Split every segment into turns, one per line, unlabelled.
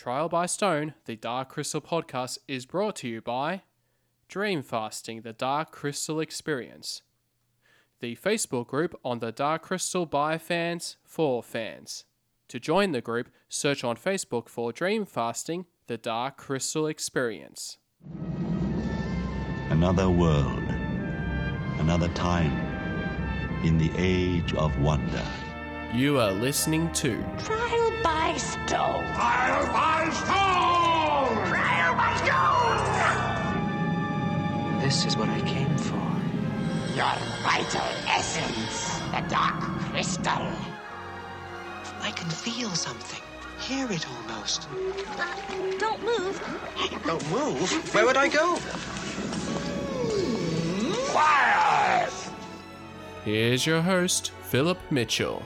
Trial by Stone, the Dark Crystal podcast, is brought to you by Dream Fasting, the Dark Crystal Experience, the Facebook group on the Dark Crystal by fans for fans. To join the group, search on Facebook for Dream Fasting, the Dark Crystal Experience.
Another world, another time in the age of wonder.
You are listening to
Trial by stone.
Trial by stone!
Trial by stone.
This is what I came for.
Your vital essence, the dark crystal.
I can feel something. Hear it almost.
Don't move.
Don't move. Where would I go?
Quiet!
Here's your host, Philip Mitchell.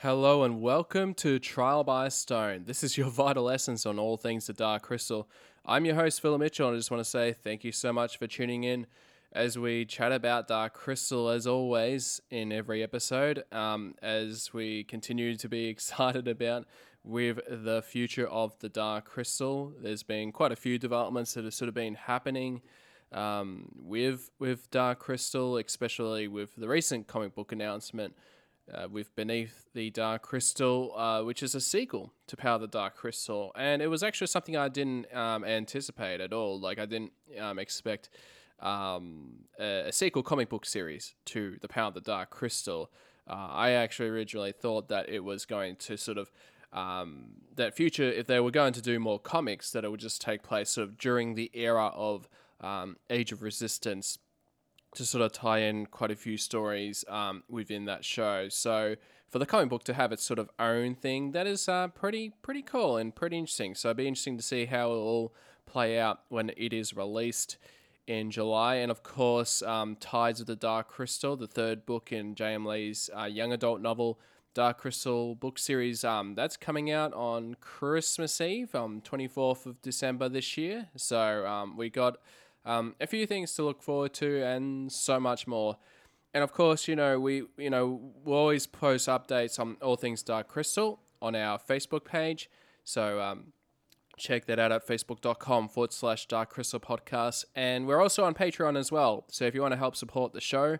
Hello and welcome to Trial by Stone. This is your vital essence on all things the Dark Crystal. I'm your host, Philip Mitchell, and I just want to say thank you so much for tuning in as we chat about Dark Crystal as always in every episode, um, as we continue to be excited about with the future of the Dark Crystal. There's been quite a few developments that have sort of been happening um, with with Dark Crystal, especially with the recent comic book announcement uh, with Beneath the Dark Crystal, uh, which is a sequel to Power the Dark Crystal, and it was actually something I didn't um, anticipate at all. Like I didn't um, expect um, a, a sequel comic book series to the Power of the Dark Crystal. Uh, I actually originally thought that it was going to sort of um, that future, if they were going to do more comics, that it would just take place sort of during the era of um, Age of Resistance to sort of tie in quite a few stories um, within that show. So for the comic book to have its sort of own thing, that is uh, pretty pretty cool and pretty interesting. So it'd be interesting to see how it will play out when it is released in July. And of course, um, Tides of the Dark Crystal, the third book in J.M. Lee's uh, young adult novel. Dark Crystal book series. Um, that's coming out on Christmas Eve, um, 24th of December this year. So um, we got um, a few things to look forward to and so much more. And of course, you know, we you know, we'll always post updates on all things Dark Crystal on our Facebook page. So um, check that out at facebook.com forward slash Dark Crystal Podcast. And we're also on Patreon as well. So if you want to help support the show,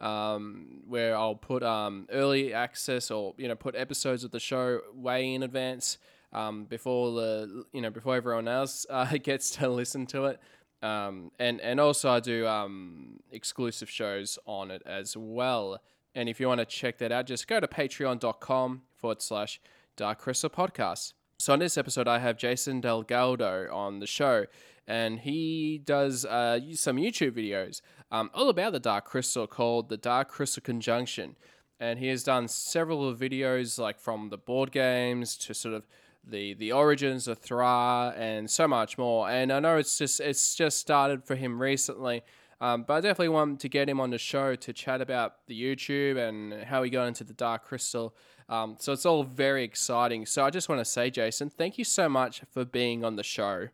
um, where I'll put um, early access or you know put episodes of the show way in advance um, before the you know before everyone else uh, gets to listen to it. Um, and and also I do um, exclusive shows on it as well. And if you want to check that out, just go to patreon.com forward slash Dark Crystal Podcast. So on this episode, I have Jason Delgado on the show, and he does uh, some YouTube videos um, all about the Dark Crystal called the Dark Crystal Conjunction. And he has done several videos, like from the board games to sort of the the origins of Thra and so much more. And I know it's just it's just started for him recently, um, but I definitely want to get him on the show to chat about the YouTube and how he got into the Dark Crystal. Um, so it's all very exciting. So I just want to say, Jason, thank you so much for being on the show.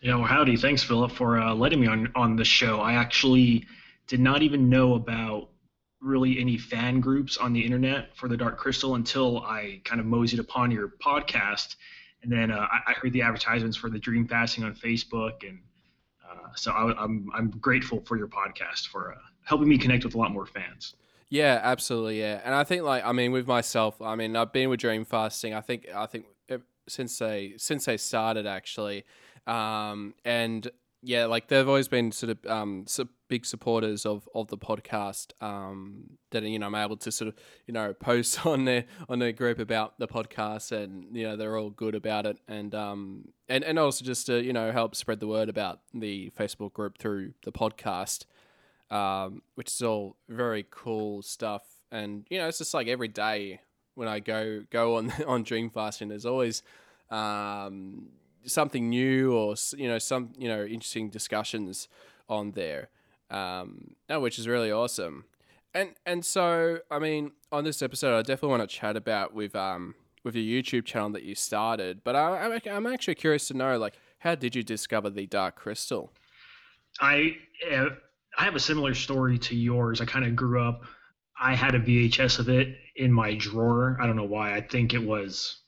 Yeah, well, howdy. Thanks, Philip, for uh, letting me on on the show. I actually did not even know about really any fan groups on the internet for the Dark Crystal until I kind of moseyed upon your podcast, and then uh, I, I heard the advertisements for the Dream Fasting on Facebook, and uh, so I, am I'm, I'm grateful for your podcast for uh, helping me connect with a lot more fans.
Yeah, absolutely. Yeah, and I think like I mean with myself, I mean I've been with Dream Fasting. I think I think since they since they started actually, um, and yeah, like they've always been sort of um, big supporters of, of the podcast. Um, that you know, I'm able to sort of you know post on their on their group about the podcast, and you know they're all good about it, and um and and also just to you know help spread the word about the Facebook group through the podcast, um, which is all very cool stuff. And you know, it's just like every day when I go go on on Dream Fasting, there's always um something new or you know some you know interesting discussions on there, um, which is really awesome. And and so I mean on this episode I definitely want to chat about with um with your YouTube channel that you started, but I, I'm actually curious to know like how did you discover the Dark Crystal?
I uh, I have a similar story to yours. I kind of grew up. I had a VHS of it in my drawer. I don't know why. I think it was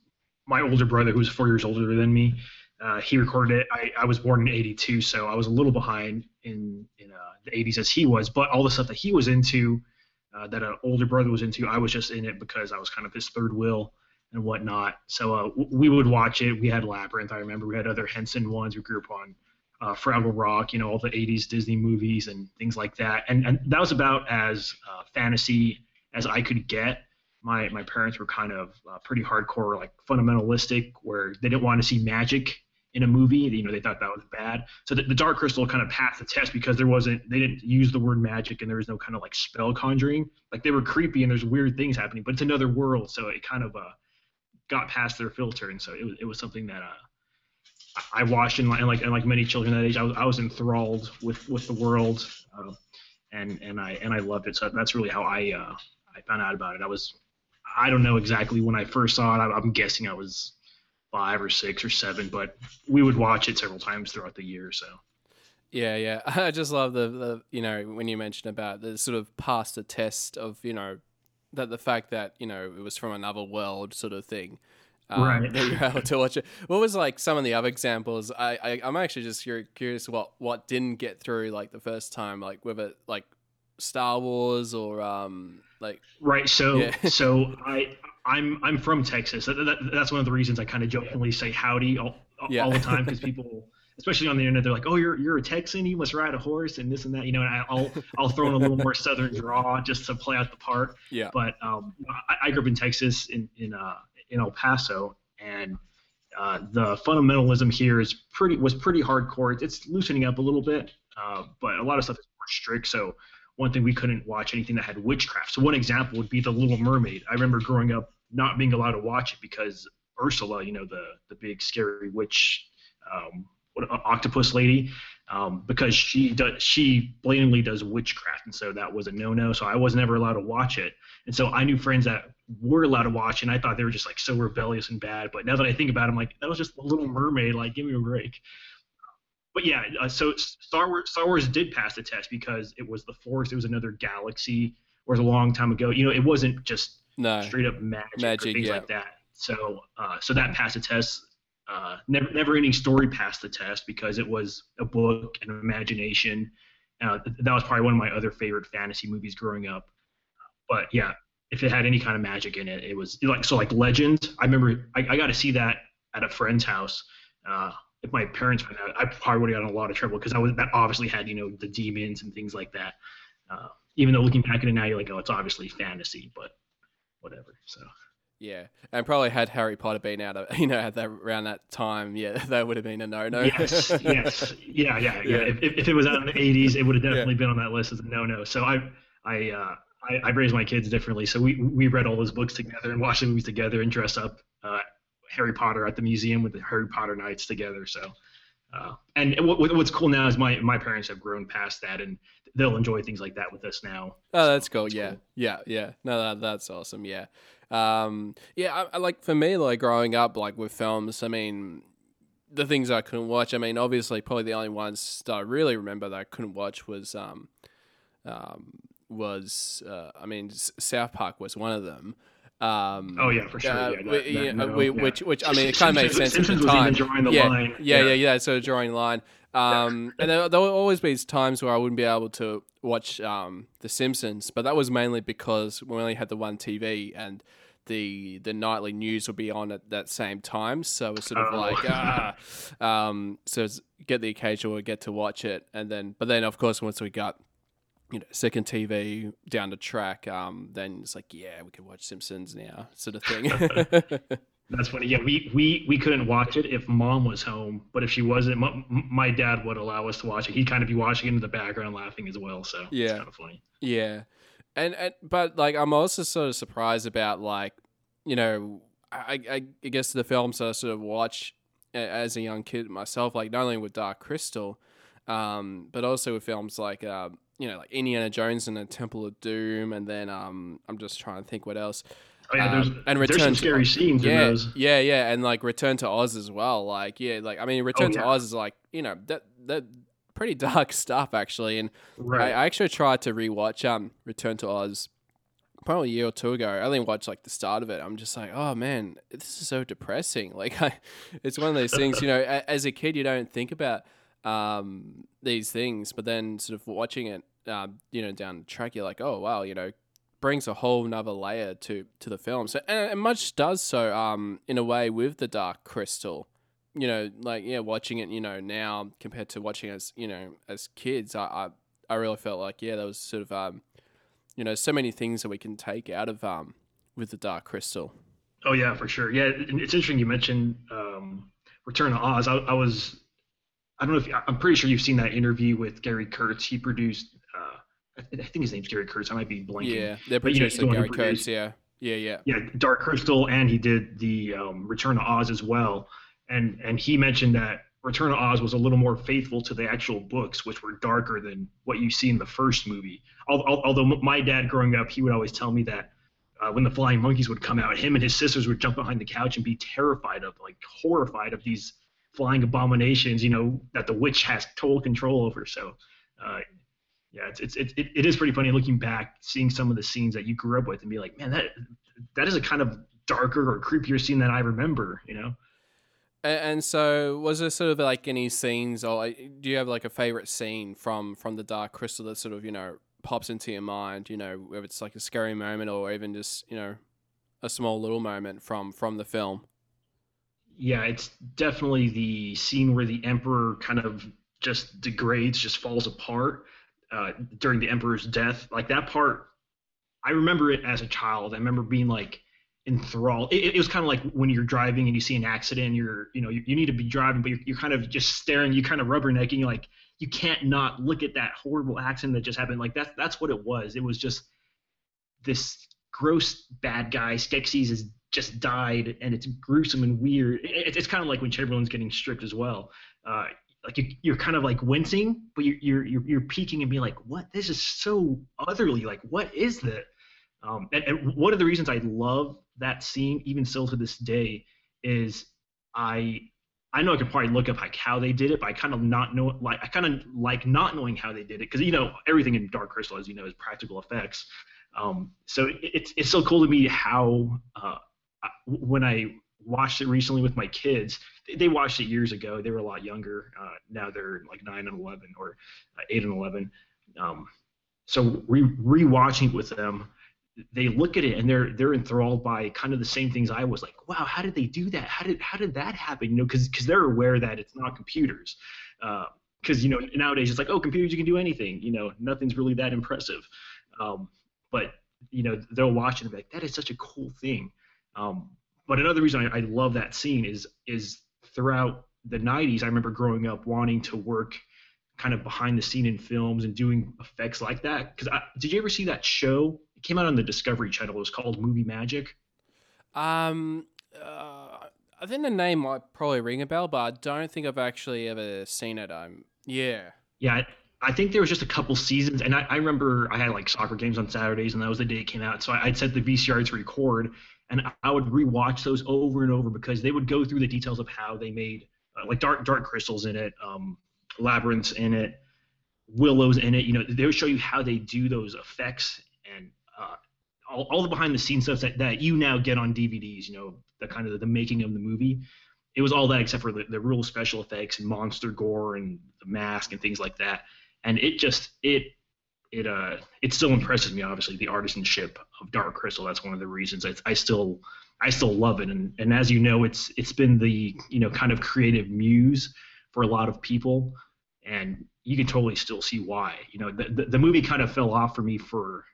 my older brother, who's four years older than me, uh, he recorded it. I, I was born in '82, so I was a little behind in in uh, the '80s as he was. But all the stuff that he was into, uh, that an older brother was into, I was just in it because I was kind of his third wheel and whatnot. So uh, we would watch it. We had Labyrinth. I remember we had other Henson ones. We grew up on uh, Fraggle Rock, you know, all the '80s Disney movies and things like that. And and that was about as uh, fantasy as I could get my my parents were kind of uh, pretty hardcore, like fundamentalistic, where they didn't want to see magic in a movie. You know, they thought that was bad. So the, the Dark Crystal kind of passed the test because there wasn't they didn't use the word magic and there was no kind of like spell conjuring. Like they were creepy and there's weird things happening, but it's another world, so it kind of uh, got past their filter, and so it was it was something that uh, I watched and, like and like many children that age, I was I was enthralled with with the world, uh, and and I and I loved it. So that's really how I uh, I found out about it. I was I don't know exactly when I first saw it. I'm guessing I was five or six or seven, but we would watch it several times throughout the year. So.
Yeah, yeah. I just love the, the you know when you mentioned about the sort of past the test of you know that the fact that you know it was from another world sort of thing.
Um, right.
That you're able to watch it. What was like some of the other examples? I, I I'm actually just curious what what didn't get through like the first time, like whether like Star Wars or um like
right. So yeah. so I I'm I'm from Texas. That, that, that's one of the reasons I kind of jokingly say howdy all, yeah. all the time because people. Especially on the internet, they're like, "Oh, you're you're a Texan. You must ride a horse and this and that." You know, and I'll I'll throw in a little more Southern draw just to play out the part.
Yeah.
But um, I, I grew up in Texas in in uh in El Paso, and uh, the fundamentalism here is pretty was pretty hardcore. It's loosening up a little bit, uh, but a lot of stuff is more strict. So one thing we couldn't watch anything that had witchcraft. So one example would be The Little Mermaid. I remember growing up not being allowed to watch it because Ursula, you know, the the big scary witch, um, uh, octopus lady, um, because she does she blatantly does witchcraft, and so that was a no no. So I was never allowed to watch it, and so I knew friends that were allowed to watch, and I thought they were just like so rebellious and bad. But now that I think about it, I'm like, that was just a Little Mermaid. Like, give me a break but yeah, uh, so Star Wars Star Wars did pass the test because it was the Force. It was another galaxy. Whereas a long time ago, you know, it wasn't just
no.
straight up magic,
magic
or things
yeah.
like that. So uh, so that passed the test. Uh, never never ending story passed the test because it was a book and imagination. Uh, that was probably one of my other favorite fantasy movies growing up. But yeah, if it had any kind of magic in it, it was like so like Legend. I remember I, I got to see that at a friend's house. Uh, if my parents found out, I probably would have gotten a lot of trouble because I was that obviously had you know the demons and things like that. Uh, even though looking back at it now, you're like, oh, it's obviously fantasy, but whatever. So.
Yeah, and probably had Harry Potter been out of you know at that around that time, yeah, that would have been a no no.
Yes, yes, yeah, yeah, yeah. If, if it was out in the '80s, it would have definitely yeah. been on that list as a no no. So I, I, uh, I, I raised my kids differently. So we we read all those books together and watched the movies together and dress up uh, Harry Potter at the museum with the Harry Potter nights together. So, uh, and what, what's cool now is my my parents have grown past that and they'll enjoy things like that with us now.
Oh, that's cool. That's yeah, cool. yeah, yeah. No, that, that's awesome. Yeah, um, yeah. I, I, like for me, like growing up, like with films. I mean, the things I couldn't watch. I mean, obviously, probably the only ones that I really remember that I couldn't watch was um, um, was uh, I mean, South Park was one of them. Um,
oh yeah, for sure. Uh, yeah, that,
that, no, we, yeah. Which, which I mean, it kind of makes sense
Simpsons
at the time.
drawing the
yeah,
line.
Yeah, yeah, yeah, yeah. So drawing the line. Um, and there, there will always be times where I wouldn't be able to watch um, The Simpsons, but that was mainly because we only had the one TV and the the nightly news would be on at that same time. So it's sort of oh. like ah, um, so get the occasional get to watch it, and then but then of course once we got you know, second TV down the track, um, then it's like, yeah, we can watch Simpsons now, sort of thing.
That's funny. Yeah, we, we we couldn't watch it if mom was home, but if she wasn't, my, my dad would allow us to watch it. He'd kind of be watching it in the background, laughing as well. So
yeah,
it's kind of funny.
Yeah, and, and but like I'm also sort of surprised about like, you know, I I, I guess the films that I sort of watch as a young kid myself, like not only with Dark Crystal, um, but also with films like. Uh, you know, like Indiana Jones and the Temple of Doom, and then um, I'm just trying to think what else.
Oh yeah, there's, um, and Return there's some scary scenes
yeah,
in those.
Yeah, yeah, and like Return to Oz as well. Like, yeah, like I mean, Return oh, yeah. to Oz is like you know that that pretty dark stuff actually. And right. I, I, actually tried to rewatch um Return to Oz probably a year or two ago. I only watched like the start of it. I'm just like, oh man, this is so depressing. Like, I, it's one of those things. You know, a, as a kid, you don't think about um, these things, but then sort of watching it, uh, you know, down the track, you're like, oh wow, you know, brings a whole nother layer to to the film. So and, and much does so um, in a way with the Dark Crystal. You know, like yeah, watching it, you know, now compared to watching as you know as kids, I I, I really felt like yeah, there was sort of um, you know, so many things that we can take out of um with the Dark Crystal.
Oh yeah, for sure. Yeah, it's interesting you mentioned um, Return of Oz. I, I was, I don't know if I'm pretty sure you've seen that interview with Gary Kurtz. He produced I think his name's Gary Kurtz. I might be blanking.
Yeah, they're producing you know, Gary Kurtz. Yeah, yeah, yeah.
Yeah, Dark Crystal, and he did the um, Return of Oz as well. And and he mentioned that Return of Oz was a little more faithful to the actual books, which were darker than what you see in the first movie. Although my dad, growing up, he would always tell me that uh, when the flying monkeys would come out, him and his sisters would jump behind the couch and be terrified of, like horrified of these flying abominations, you know, that the witch has total control over. So uh, yeah, it's, it's it, it is pretty funny looking back, seeing some of the scenes that you grew up with, and be like, man, that that is a kind of darker or creepier scene than I remember, you know.
And so, was there sort of like any scenes, or do you have like a favorite scene from from the Dark Crystal that sort of you know pops into your mind? You know, whether it's like a scary moment or even just you know a small little moment from from the film.
Yeah, it's definitely the scene where the Emperor kind of just degrades, just falls apart uh, during the emperor's death. Like that part, I remember it as a child. I remember being like enthralled. It, it was kind of like when you're driving and you see an accident. You're, you know, you, you need to be driving, but you're, you're kind of just staring. You kind of rubbernecking. You're like, you can't not look at that horrible accident that just happened. Like that's that's what it was. It was just this gross bad guy. Skeksis has just died, and it's gruesome and weird. It, it's kind of like when Chamberlain's getting stripped as well. Uh, like you, you're kind of like wincing, but you're, you're you're you're peeking and being like, what? This is so otherly. Like, what is that? Um, and, and one of the reasons I love that scene, even still to this day, is I I know I could probably look up like how they did it, but I kind of not know like I kind of like not knowing how they did it because you know everything in Dark Crystal, as you know, is practical effects. Um, so it, it's it's so cool to me how uh, when I watched it recently with my kids. They, they watched it years ago. They were a lot younger. Uh, now they're like nine and eleven, or uh, eight and eleven. Um, so re rewatching it with them, they look at it and they're they're enthralled by kind of the same things I was like, wow, how did they do that? How did how did that happen? You know, because because they're aware that it's not computers. Because uh, you know nowadays it's like, oh, computers you can do anything. You know, nothing's really that impressive. Um, but you know they'll watch it and be like, that is such a cool thing. Um, but another reason I, I love that scene is is throughout the 90s, I remember growing up wanting to work kind of behind the scene in films and doing effects like that. Because did you ever see that show? It came out on the Discovery Channel. It was called Movie Magic.
Um, uh, I think the name might probably ring a bell, but I don't think I've actually ever seen it. I'm yeah.
Yeah, I think there was just a couple seasons, and I, I remember I had like soccer games on Saturdays, and that was the day it came out. So I, would set the VCR to record, and I would rewatch those over and over because they would go through the details of how they made uh, like dark dark crystals in it, um, labyrinths in it, willows in it. You know, they would show you how they do those effects and uh, all, all the behind the scenes stuff that, that you now get on DVDs. You know, the kind of the making of the movie. It was all that except for the, the real special effects and monster gore and the mask and things like that. And it just it it uh it still impresses me obviously the artisanship of dark crystal. That's one of the reasons I, I still i still love it. And and as you know it's it's been the you know kind of creative muse for a lot of people. And you can totally still see why. You know the, the, the movie kind of fell off for me for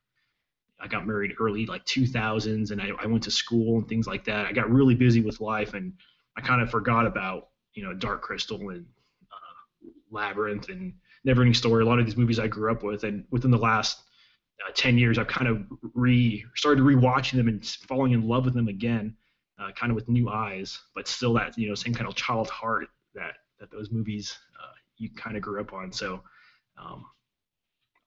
i got married early like 2000s and I, I went to school and things like that. I got really busy with life and i kind of forgot about you know dark crystal and uh, labyrinth and Neverending Story, a lot of these movies I grew up with, and within the last uh, 10 years, I've kind of re started rewatching them and falling in love with them again, uh, kind of with new eyes, but still that you know same kind of child heart that that those movies uh, you kind of grew up on. So. Um,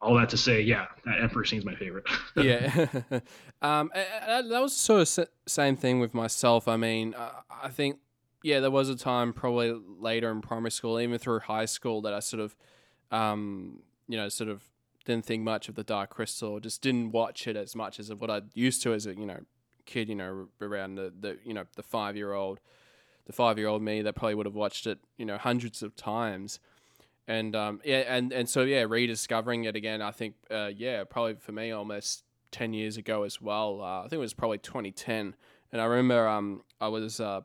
all that to say, yeah, that Emperor is my favorite.
yeah, um, that was sort of same thing with myself. I mean, I think yeah, there was a time probably later in primary school, even through high school, that I sort of um, you know, sort of didn't think much of the Dark Crystal. Just didn't watch it as much as what I used to as a you know kid. You know, around the, the you know the five year old, the five year old me that probably would have watched it you know hundreds of times. And um, yeah, and, and so yeah, rediscovering it again. I think uh, yeah, probably for me almost ten years ago as well. Uh, I think it was probably 2010, and I remember um, I was uh,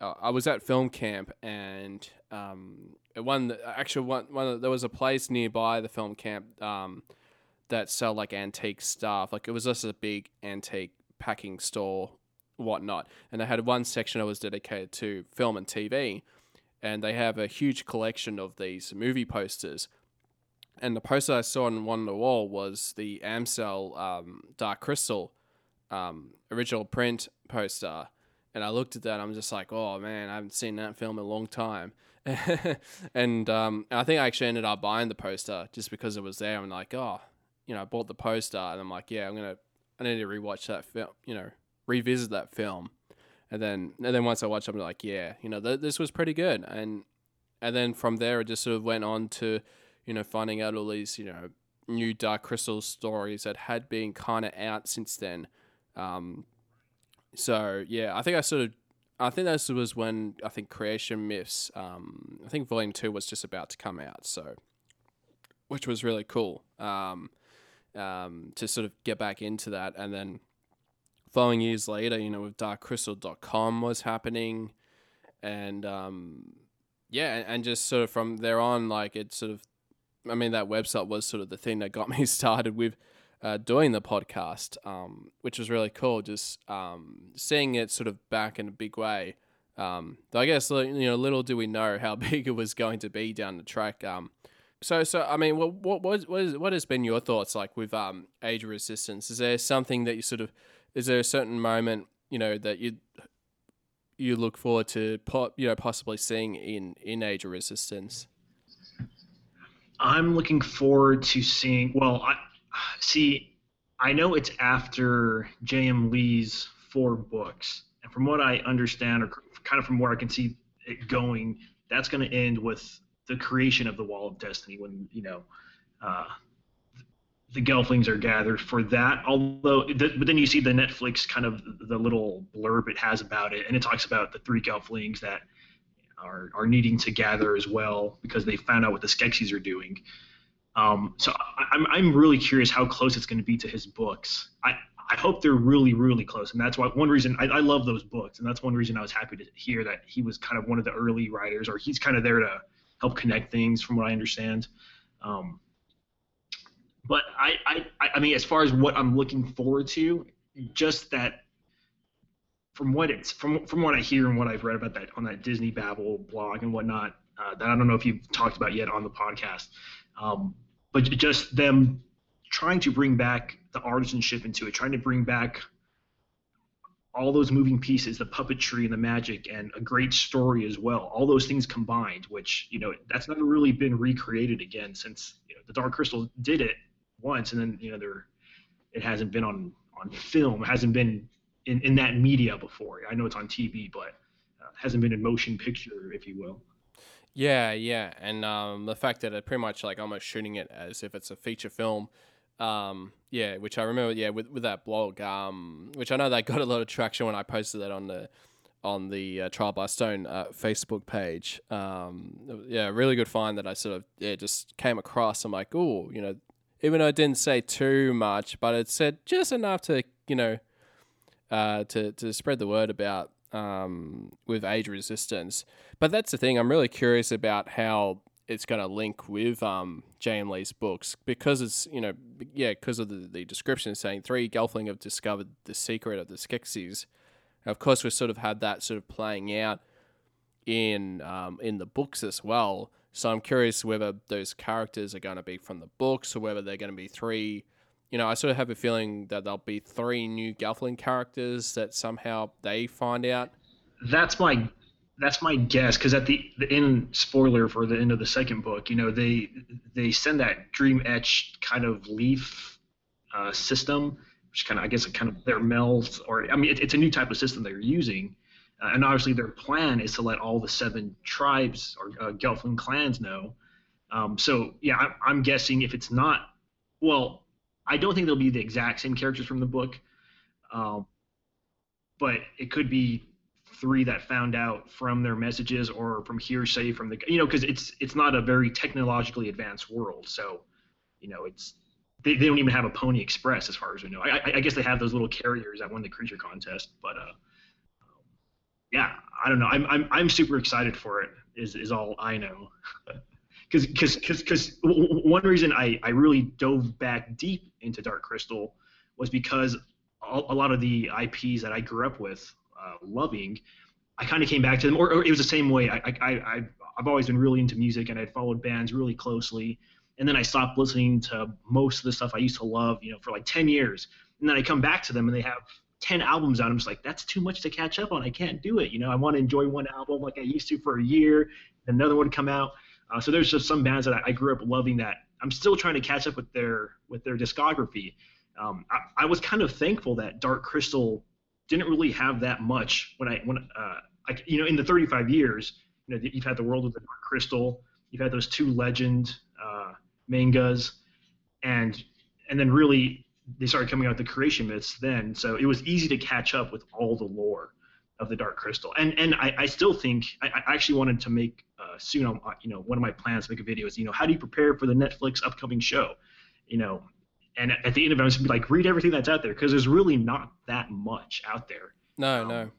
I was at film camp and um, one actually one one there was a place nearby the film camp um, that sell like antique stuff. Like it was just a big antique packing store, whatnot, and they had one section that was dedicated to film and TV, and they have a huge collection of these movie posters. And the poster I saw on one of the wall was the Amstel um, Dark Crystal um, original print poster and I looked at that. I'm just like, oh man, I haven't seen that film in a long time. and um, I think I actually ended up buying the poster just because it was there. I'm like, oh, you know, I bought the poster, and I'm like, yeah, I'm gonna, I need to rewatch that film, you know, revisit that film. And then, and then once I watched, it, I'm like, yeah, you know, th- this was pretty good. And and then from there, it just sort of went on to, you know, finding out all these, you know, new Dark Crystal stories that had been kind of out since then. Um, so yeah, I think I sort of, I think this was when I think Creation Myths, um, I think Volume Two was just about to come out, so which was really cool um, um, to sort of get back into that, and then following years later, you know, with DarkCrystal.com was happening, and um, yeah, and just sort of from there on, like it sort of, I mean, that website was sort of the thing that got me started with uh, doing the podcast, um, which was really cool. Just um, seeing it sort of back in a big way. Um, I guess you know, little do we know how big it was going to be down the track. Um, so, so I mean, what what what what, is, what has been your thoughts like with um, Age Resistance? Is there something that you sort of is there a certain moment you know that you you look forward to po- you know possibly seeing in in Age Resistance?
I'm looking forward to seeing. Well, I, see, I know it's after J.M. Lee's four books, and from what I understand, or kind of from where I can see it going, that's going to end with the creation of the Wall of Destiny when you know. Uh, the Gelflings are gathered for that. Although, the, but then you see the Netflix kind of the little blurb it has about it, and it talks about the three Gelflings that are are needing to gather as well because they found out what the Skeksis are doing. Um, so I'm, I'm really curious how close it's going to be to his books. I, I hope they're really, really close. And that's why one reason I, I love those books. And that's one reason I was happy to hear that he was kind of one of the early writers, or he's kind of there to help connect things, from what I understand. Um, but I, I, I mean, as far as what I'm looking forward to, just that from what it's from from what I hear and what I've read about that on that Disney Babble blog and whatnot, uh, that I don't know if you've talked about yet on the podcast. Um, but just them trying to bring back the artisanship into it, trying to bring back all those moving pieces, the puppetry and the magic, and a great story as well. All those things combined, which you know that's never really been recreated again since you know the Dark Crystal did it once, and then you know there it hasn't been on on film, hasn't been in, in that media before. I know it's on TV, but uh, hasn't been in motion picture, if you will.
Yeah, yeah, and um, the fact that they're pretty much like almost shooting it as if it's a feature film. Um, yeah, which I remember, yeah, with with that blog, um, which I know that got a lot of traction when I posted that on the on the uh, Trial by Stone uh, Facebook page. Um, yeah, really good find that I sort of yeah just came across. I'm like, oh, you know, even though it didn't say too much, but it said just enough to you know uh, to to spread the word about um, with age resistance. But that's the thing. I'm really curious about how it's going to link with um. Lee's books because it's you know yeah because of the, the description saying three Gelfling have discovered the secret of the Skeksis. Of course, we've sort of had that sort of playing out in um, in the books as well. So I'm curious whether those characters are going to be from the books or whether they're going to be three you know, I sort of have a feeling that there'll be three new Gelfling characters that somehow they find out.
That's my that's my guess because at the the end spoiler for the end of the second book, you know, they they send that dream etched kind of leaf uh, system, which kind of I guess kind of their melds or I mean it, it's a new type of system they're using, uh, and obviously their plan is to let all the seven tribes or uh, Gelfling clans know. Um, so yeah, I, I'm guessing if it's not well, I don't think they'll be the exact same characters from the book, um, but it could be three that found out from their messages or from hearsay from the you know because it's it's not a very technologically advanced world, so you know it's they, they don't even have a Pony Express as far as we know. I, I, guess they have those little carriers that won the creature contest, but uh, yeah, I don't know. I'm I'm I'm super excited for it. Is is all I know. Because because because one reason I I really dove back deep into Dark Crystal was because a, a lot of the IPs that I grew up with uh, loving, I kind of came back to them, or, or, it was the same way. I I I I've always been really into music and I'd followed bands really closely, and then I stopped listening to most of the stuff I used to love, you know, for like ten years, and then I come back to them and they have 10 albums out. I'm just like, that's too much to catch up on. I can't do it. You know, I want to enjoy one album like I used to for a year, another one come out. Uh, so there's just some bands that I, I, grew up loving that I'm still trying to catch up with their with their discography. Um, I, I, was kind of thankful that Dark Crystal didn't really have that much when I when uh, I, you know in the 35 years you know you've had the World of the Dark Crystal, you've had those two legend uh, mangas, and and then really they started coming out the creation myths then, so it was easy to catch up with all the lore of the Dark Crystal. And and I, I still think I, I, actually wanted to make soon. Um, uh, you know, one of my plans to make a video is you know how do you prepare for the Netflix upcoming show? You know, and at the end of it, I was gonna be like read everything that's out there because there's really not that much out there.
No, um, no.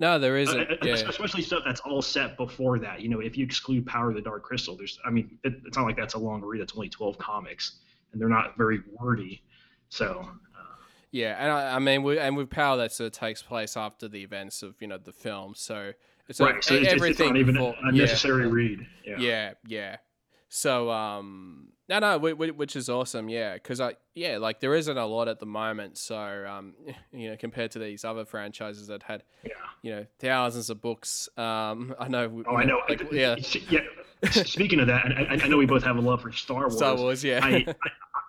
No, there isn't. Uh, yeah.
Especially stuff that's all set before that. You know, if you exclude Power of the Dark Crystal, there's, I mean, it, it's not like that's a long read. It's only 12 comics, and they're not very wordy. So. Uh,
yeah, and I, I, mean, we, and with Power, that sort of takes place after the events of you know the film, so
it's right. so it's, everything. It's not even before, a necessary
yeah.
read.
Yeah. yeah, yeah. So um, no, no, which is awesome. Yeah, because I yeah, like there isn't a lot at the moment. So um, you know, compared to these other franchises that had
yeah.
you know thousands of books. Um, I know.
Oh, I know. Like, yeah. yeah. Speaking of that, I, I know we both have a love for Star Wars.
Star Wars, yeah.
I, I,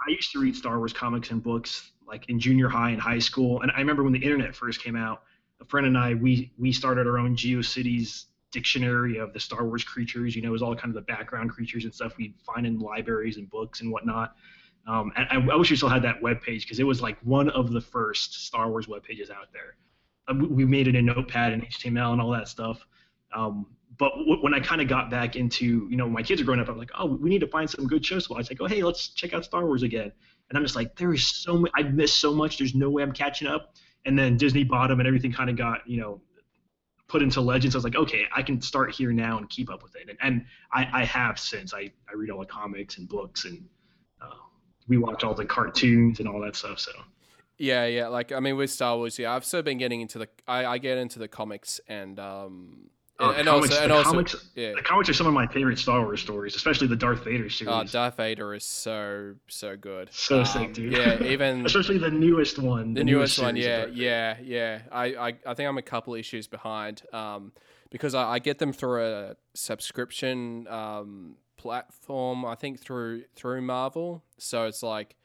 I used to read Star Wars comics and books like in junior high and high school, and I remember when the internet first came out. A friend and I, we we started our own GeoCities dictionary of the Star Wars creatures. You know, it was all kind of the background creatures and stuff we'd find in libraries and books and whatnot. Um, and I, I, wish we still had that web page because it was like one of the first Star Wars web pages out there. Uh, we made it in Notepad and HTML and all that stuff. Um, but w- when I kind of got back into, you know, my kids are growing up, I'm like, oh, we need to find some good shows to watch. I go, hey, let's check out Star Wars again. And I'm just like, there is so much, I've missed so much. There's no way I'm catching up. And then Disney bought them and everything kind of got, you know, put into Legends. I was like, okay, I can start here now and keep up with it. And, and I, I have since. I, I read all the comics and books and uh, we watch all the cartoons and all that stuff. So.
Yeah, yeah. Like I mean, with Star Wars, yeah, I've of been getting into the. I, I get into the comics and um,
Oh, and, comics, also, and also, comics, yeah. the comics are some of my favorite Star Wars stories, especially the Darth Vader series.
Oh, Darth Vader is so so good.
So um, sick, dude.
Yeah, even
especially the newest one.
The, the newest, newest one, yeah, yeah, yeah. I, I I think I'm a couple issues behind, um, because I, I get them through a subscription um platform. I think through through Marvel. So it's like,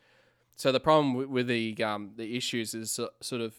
so the problem with, with the um the issues is sort of,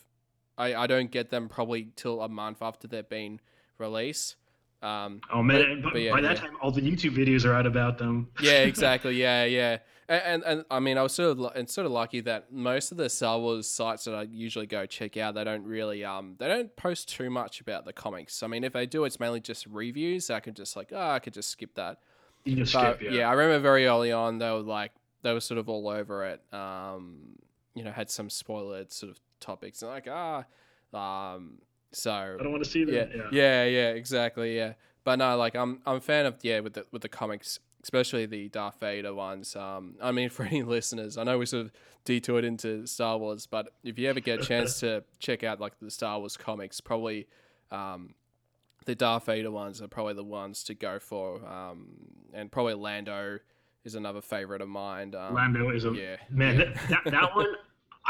I I don't get them probably till a month after they've been release. Um,
oh man! But, but yeah, by that yeah. time, all the YouTube videos are out about them.
yeah, exactly. Yeah, yeah. And, and, and I mean, I was sort of and sort of lucky that most of the Star Wars sites that I usually go check out, they don't really um they don't post too much about the comics. I mean, if they do, it's mainly just reviews. I could just like oh, I could just skip that.
You just but, skip, yeah.
yeah. I remember very early on they were like they were sort of all over it. Um, you know, had some spoiled sort of topics and like ah, um, so
I don't want to see them.
Yeah, yeah, yeah, yeah, exactly. Yeah, but no, like I'm I'm a fan of yeah with the with the comics, especially the Darth Vader ones. Um, I mean, for any listeners, I know we sort of detoured into Star Wars, but if you ever get a chance to check out like the Star Wars comics, probably um, the Darth Vader ones are probably the ones to go for, um, and probably Lando is another favorite of mine. Um,
Lando is a yeah, man. Yeah. That, that, that one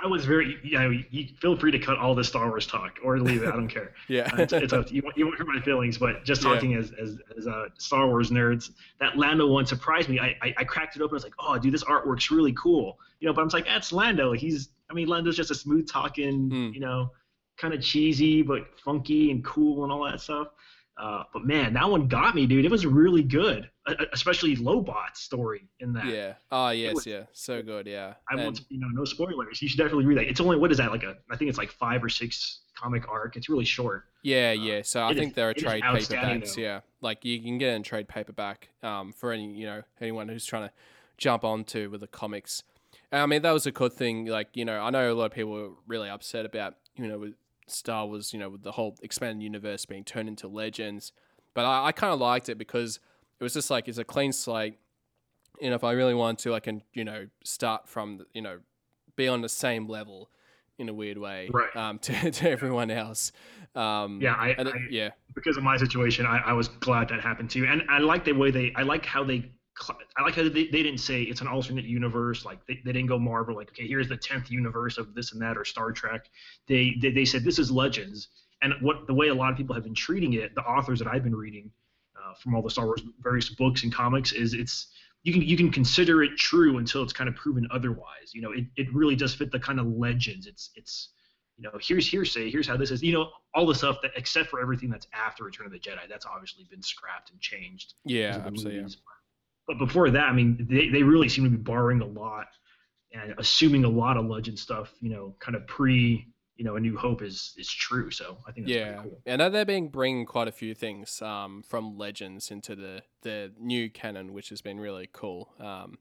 I was very, you know, you feel free to cut all the Star Wars talk or leave it. I don't care.
yeah,
uh, it's, it's to you. You won't hurt my feelings, but just talking yeah. as as, as uh, Star Wars nerds, that Lando one surprised me. I, I, I cracked it open. I was like, oh, dude, this artwork's really cool. You know, but I'm like, that's Lando. He's, I mean, Lando's just a smooth talking, mm. you know, kind of cheesy but funky and cool and all that stuff. Uh, but man, that one got me, dude. It was really good, especially Lobot's story in that.
Yeah. Oh yes,
was-
yeah. So good. Yeah.
I
And-
won't, you know, no spoilers. You should definitely read that. It's only what is that like a? I think it's like five or six comic arc. It's really short.
Yeah, yeah. So I think
is-
there are trade paperbacks.
though.
Yeah, like you can get in trade paperback um, for any you know anyone who's trying to jump onto with the comics. And, I mean, that was a good thing. Like you know, I know a lot of people were really upset about you know with Star Wars, you know, with the whole expanded universe being turned into Legends, but I, I kind of liked it because it was just like it's a clean slate. You know, if I really want to, I can you know start from the- you know be on the same level in a weird way
Right.
um, to, to everyone else. Um,
Yeah, I-
and it-
I-
yeah,
because of my situation, I, I was glad that happened too. And I like the way they, I like how they, I like how they, they didn't say it's an alternate universe. Like they, they didn't go Marvel, like, okay, here's the 10th universe of this and that or Star Trek. They, they, they said this is Legends. And what the way a lot of people have been treating it, the authors that I've been reading Uh, from all the Star Wars various books and comics, is it's, you can, you can consider it true until it's kind of proven otherwise. You know, it, it really does fit the kind of legends. It's, it's, you know, here's hearsay, here's how this is, you know, all the stuff that, except for everything that's after Return of the Jedi, that's obviously been scrapped and changed.
yeah,
because of the
absolutely. yeah.
But before that, I mean, they, they really seem to be borrowing a lot and assuming a lot of legend stuff, you know, kind of pre, you know, A New Hope is is true. So I think that's
Yeah,
cool.
and now they're being bringing quite a few things um, from Legends into the the new canon, which has been really cool. Um,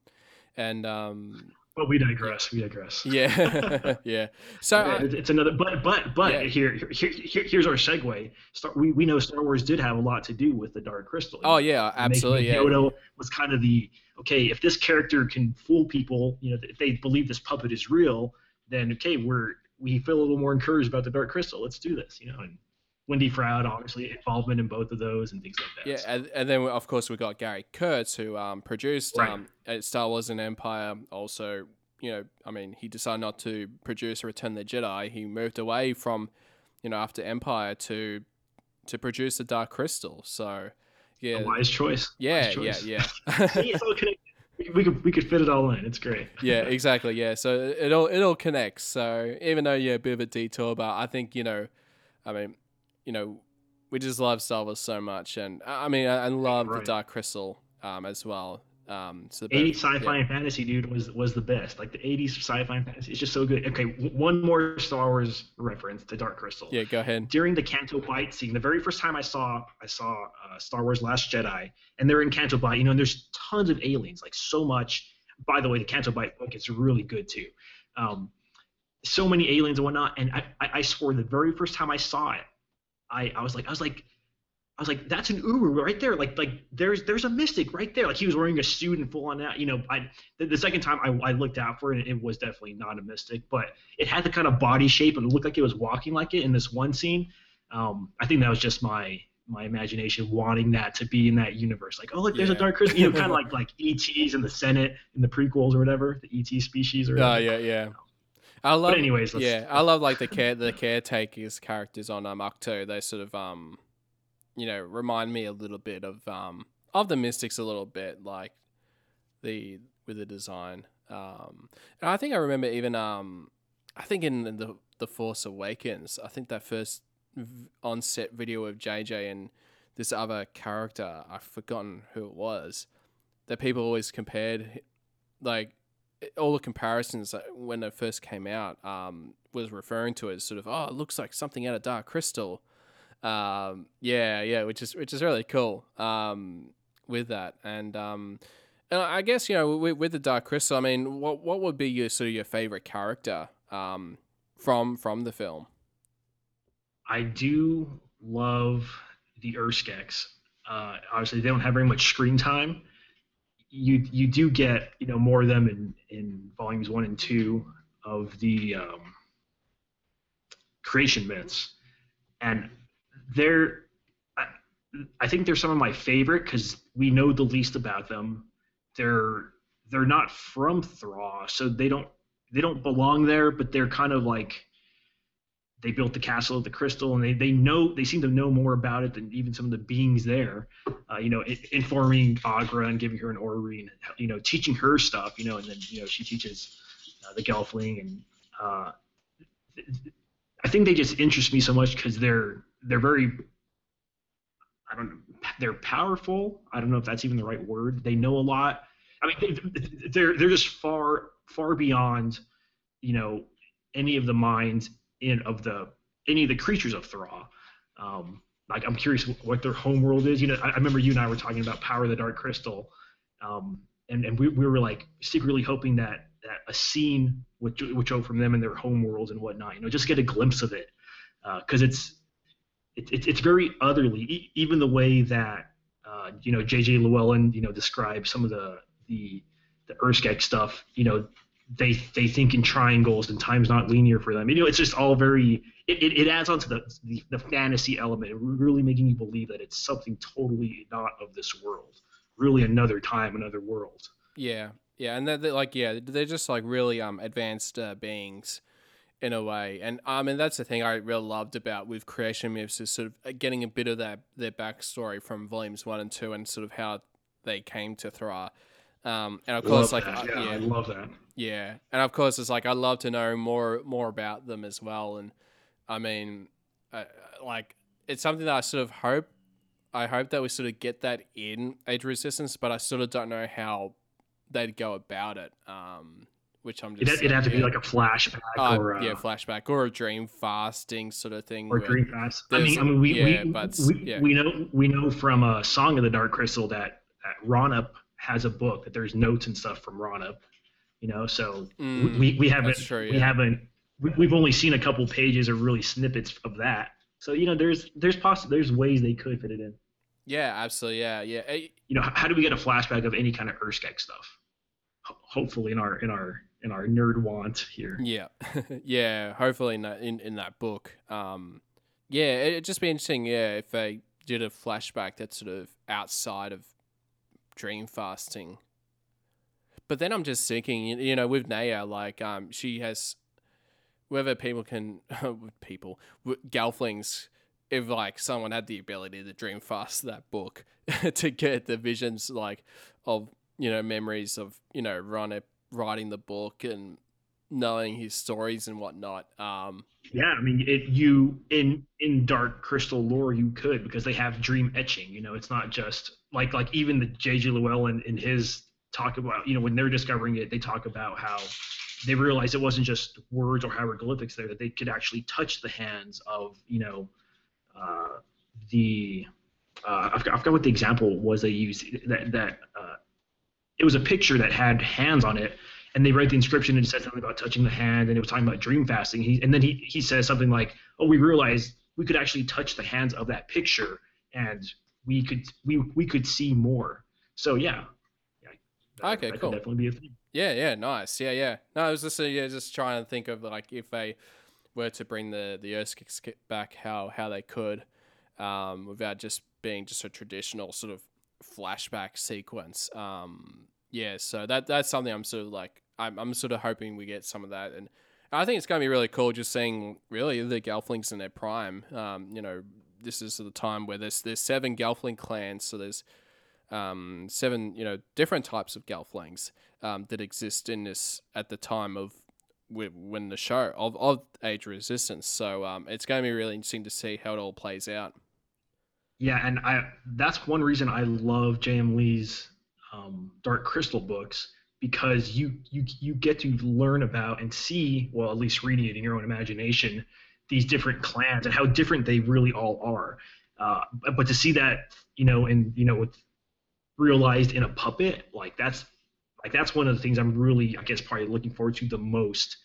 and um,
But we digress. We digress.
yeah, yeah. So
Yeah,
uh,
it's, it's another, but but but
Yeah.
here, here, here here's our segue. Star, we we know Star Wars did have a lot to do with the Dark Crystal.
oh yeah, absolutely.
Making
Yeah,
Yoda was kind of the okay. If this character can fool people, you know, if they believe this puppet is real, then okay, we're we feel a little more encouraged about the Dark Crystal. Let's do this, you know. And Wendy Froud, obviously, involvement in both of those and things like that.
Yeah, and, and then of course we got Gary Kurtz who um, produced
Right.
um, Star Wars and Empire. Also, you know, I mean, he decided not to produce Return of the Jedi. He moved away from, you know, after Empire to to produce the Dark Crystal. So, yeah,
a wise choice.
yeah,
Wise
yeah, yeah.
See, it's all connected. We- could we could fit it all in. It's great.
yeah, exactly. Yeah, so it all it all connects. So even though yeah, a bit of a detour, but I think you know, I mean, you know, we just love Star Wars so much, and I mean, I, I love the Dark Crystal um, as well. Um, so
80s sci-fi
yeah.
and fantasy, dude, was was the best. Like the 80s sci-fi and fantasy, it's just so good. Okay, one more Star Wars reference to Dark Crystal.
Yeah, go ahead.
During the Canto Bight scene, the very first time I saw I saw uh, Star Wars Last Jedi, and they're in Canto Bight, you know, and there's tons of aliens, like so much. By the way, the Canto Bight book is really good too. Um, so many aliens and whatnot, and I, I, I swore the very first time I saw it, I, I was like I was like I was like, that's an urRu right there. Like, like there's there's a mystic right there. Like he was wearing a suit and full on that. You know, I the, the second time I, I looked out for it, it was definitely not a mystic, but it had the kind of body shape and it looked like it was walking like it in this one scene. Um, I think that was just my my imagination wanting that to be in that universe. Like, oh look, there's
Yeah.
a dark crystal. You know, kind of like like ETs in the Senate in the prequels or whatever, the ET species or.
Oh
whatever.
yeah, yeah. I love.
anyways, let's-
yeah, I love like the care the caretakers characters on um Ahch-To. They sort of um, you know, remind me a little bit of um of the Mystics a little bit, like the with the design. Um, and I think I remember even um, I think in the the Force Awakens, I think that first v- on set video of JJ and this other character, I've forgotten who it was, that people always compared, like all the comparisons when it first came out um, was referring to it as sort of oh it looks like something out of Dark Crystal, um, yeah yeah which is which is really cool um, with that and um, and I guess you know with, with the Dark Crystal I mean what what would be your sort of your favorite character um, from from the film
I do love the urSkeks. Uh, obviously, they don't have very much screen time. You you do get you know more of them in in volumes one and two of the um, creation myths, and they're I, I think they're some of my favorite because we know the least about them. They're they're not from Thra, so they don't they don't belong there, but they're kind of like they built the castle of the crystal and they, they know they seem to know more about it than even some of the beings there uh, you know informing Aughra and giving her an orrery and you know teaching her stuff you know and then you know she teaches uh, the gelfling and uh, i think they just interest me so much because they're they're very I don't know. They're powerful. I don't know if that's even the right word. They know a lot. I mean, they're they're just far far beyond, you know, any of the minds in of the any of the creatures of Thra. Um, like I'm curious what their home world is. You know, I, I, remember you and I were talking about Power of the Dark Crystal, um, and and we, we were like secretly hoping that that a scene would would show from them in their home worlds and whatnot. You know, just get a glimpse of it because uh, it's it, it, it's very otherly. E- even the way that uh, you know J.J. Llewellyn you know describes some of the the the Urskek stuff. You know, they they think in triangles and time's not linear for them. You know, it's just all very it, it, it adds on to the, the, the fantasy element, really making you believe that it's something totally not of this world, really another time, another world.
Yeah, yeah, and they're, they're like yeah, they're just like really um advanced uh, beings in a way, and I um, mean that's the thing I really loved about with creation myths is sort of uh, getting a bit of that their backstory from volumes one and two, and sort of how they came to Thra. Um, and of course, like
yeah, yeah, I love that.
Yeah, and of course, it's like I love to know more more about them as well, and I mean, uh, like it's something that I sort of hope. I hope that we sort of get that in Age Resistance, but I sort of don't know how they'd go about it. Um, which I'm just.
It'd, it'd have to be like a flashback uh, or
a, yeah, flashback or a dream fasting sort of thing.
Or dream fast. I mean, I mean, we yeah, we, but, we, yeah. we know we know from a Song of the Dark Crystal that, that Ronup has a book that there's notes and stuff from Ronup. You know, so mm, we we haven't true, we haven't we, have only seen a couple pages or really snippets of that. So you know, there's there's poss- there's ways they could fit it in.
Yeah, absolutely. Yeah, yeah.
You know, how do we get a flashback of any kind of Urskek stuff? hopefully, in our in our in our nerd want here.
Yeah, yeah. Hopefully, in that in, in that book. Um, yeah, it'd just be interesting. Yeah, if they did a flashback that's sort of outside of dream fasting. But then I'm just thinking, you know, with Naia, like, um, she has whether people can people Gelflings if like someone had the ability to dream fast that book to get the visions like of you know memories of you know Ron writing the book and knowing his stories and whatnot. Um,
yeah, I mean, you in in Dark Crystal lore you could because they have dream etching. You know, it's not just like like even the J.J. Llewellyn in his talk about you know when they're discovering it, they talk about how they realized it wasn't just words or hieroglyphics there that they could actually touch the hands of you know uh, the uh, I, forgot, I, forgot, what the example was they used that that uh, it was a picture that had hands on it and they write the inscription and it said something about touching the hand and it was talking about dream fasting. He, and then he, he says something like oh we realized we could actually touch the hands of that picture and we could we we could see more. So yeah,
yeah that, okay
that
cool.
definitely be a thing.
Yeah, yeah, nice. Yeah, yeah. No, I was just uh, yeah, just trying to think of like if they were to bring the the Urskeks back, how how they could, um, without just being just a traditional sort of flashback sequence. Um, yeah, so that that's something I'm sort of like I'm I'm sort of hoping we get some of that, and I think it's going to be really cool just seeing really the Gelflings in their prime. Um, you know, this is the time where there's there's seven Gelfling clans, so there's um, seven you know different types of Gelflings um, that exist in this at the time of when the show of, of Age Resistance. So um, it's going to be really interesting to see how it all plays out.
Yeah, and I that's one reason I love J.M. Lee's um, Dark Crystal books because you you you get to learn about and see, well, at least reading it in your own imagination, these different clans and how different they really all are. Uh, but, but to see that, you know, and you know, with realized in a puppet, like that's like that's one of the things I'm really, I guess, probably looking forward to the most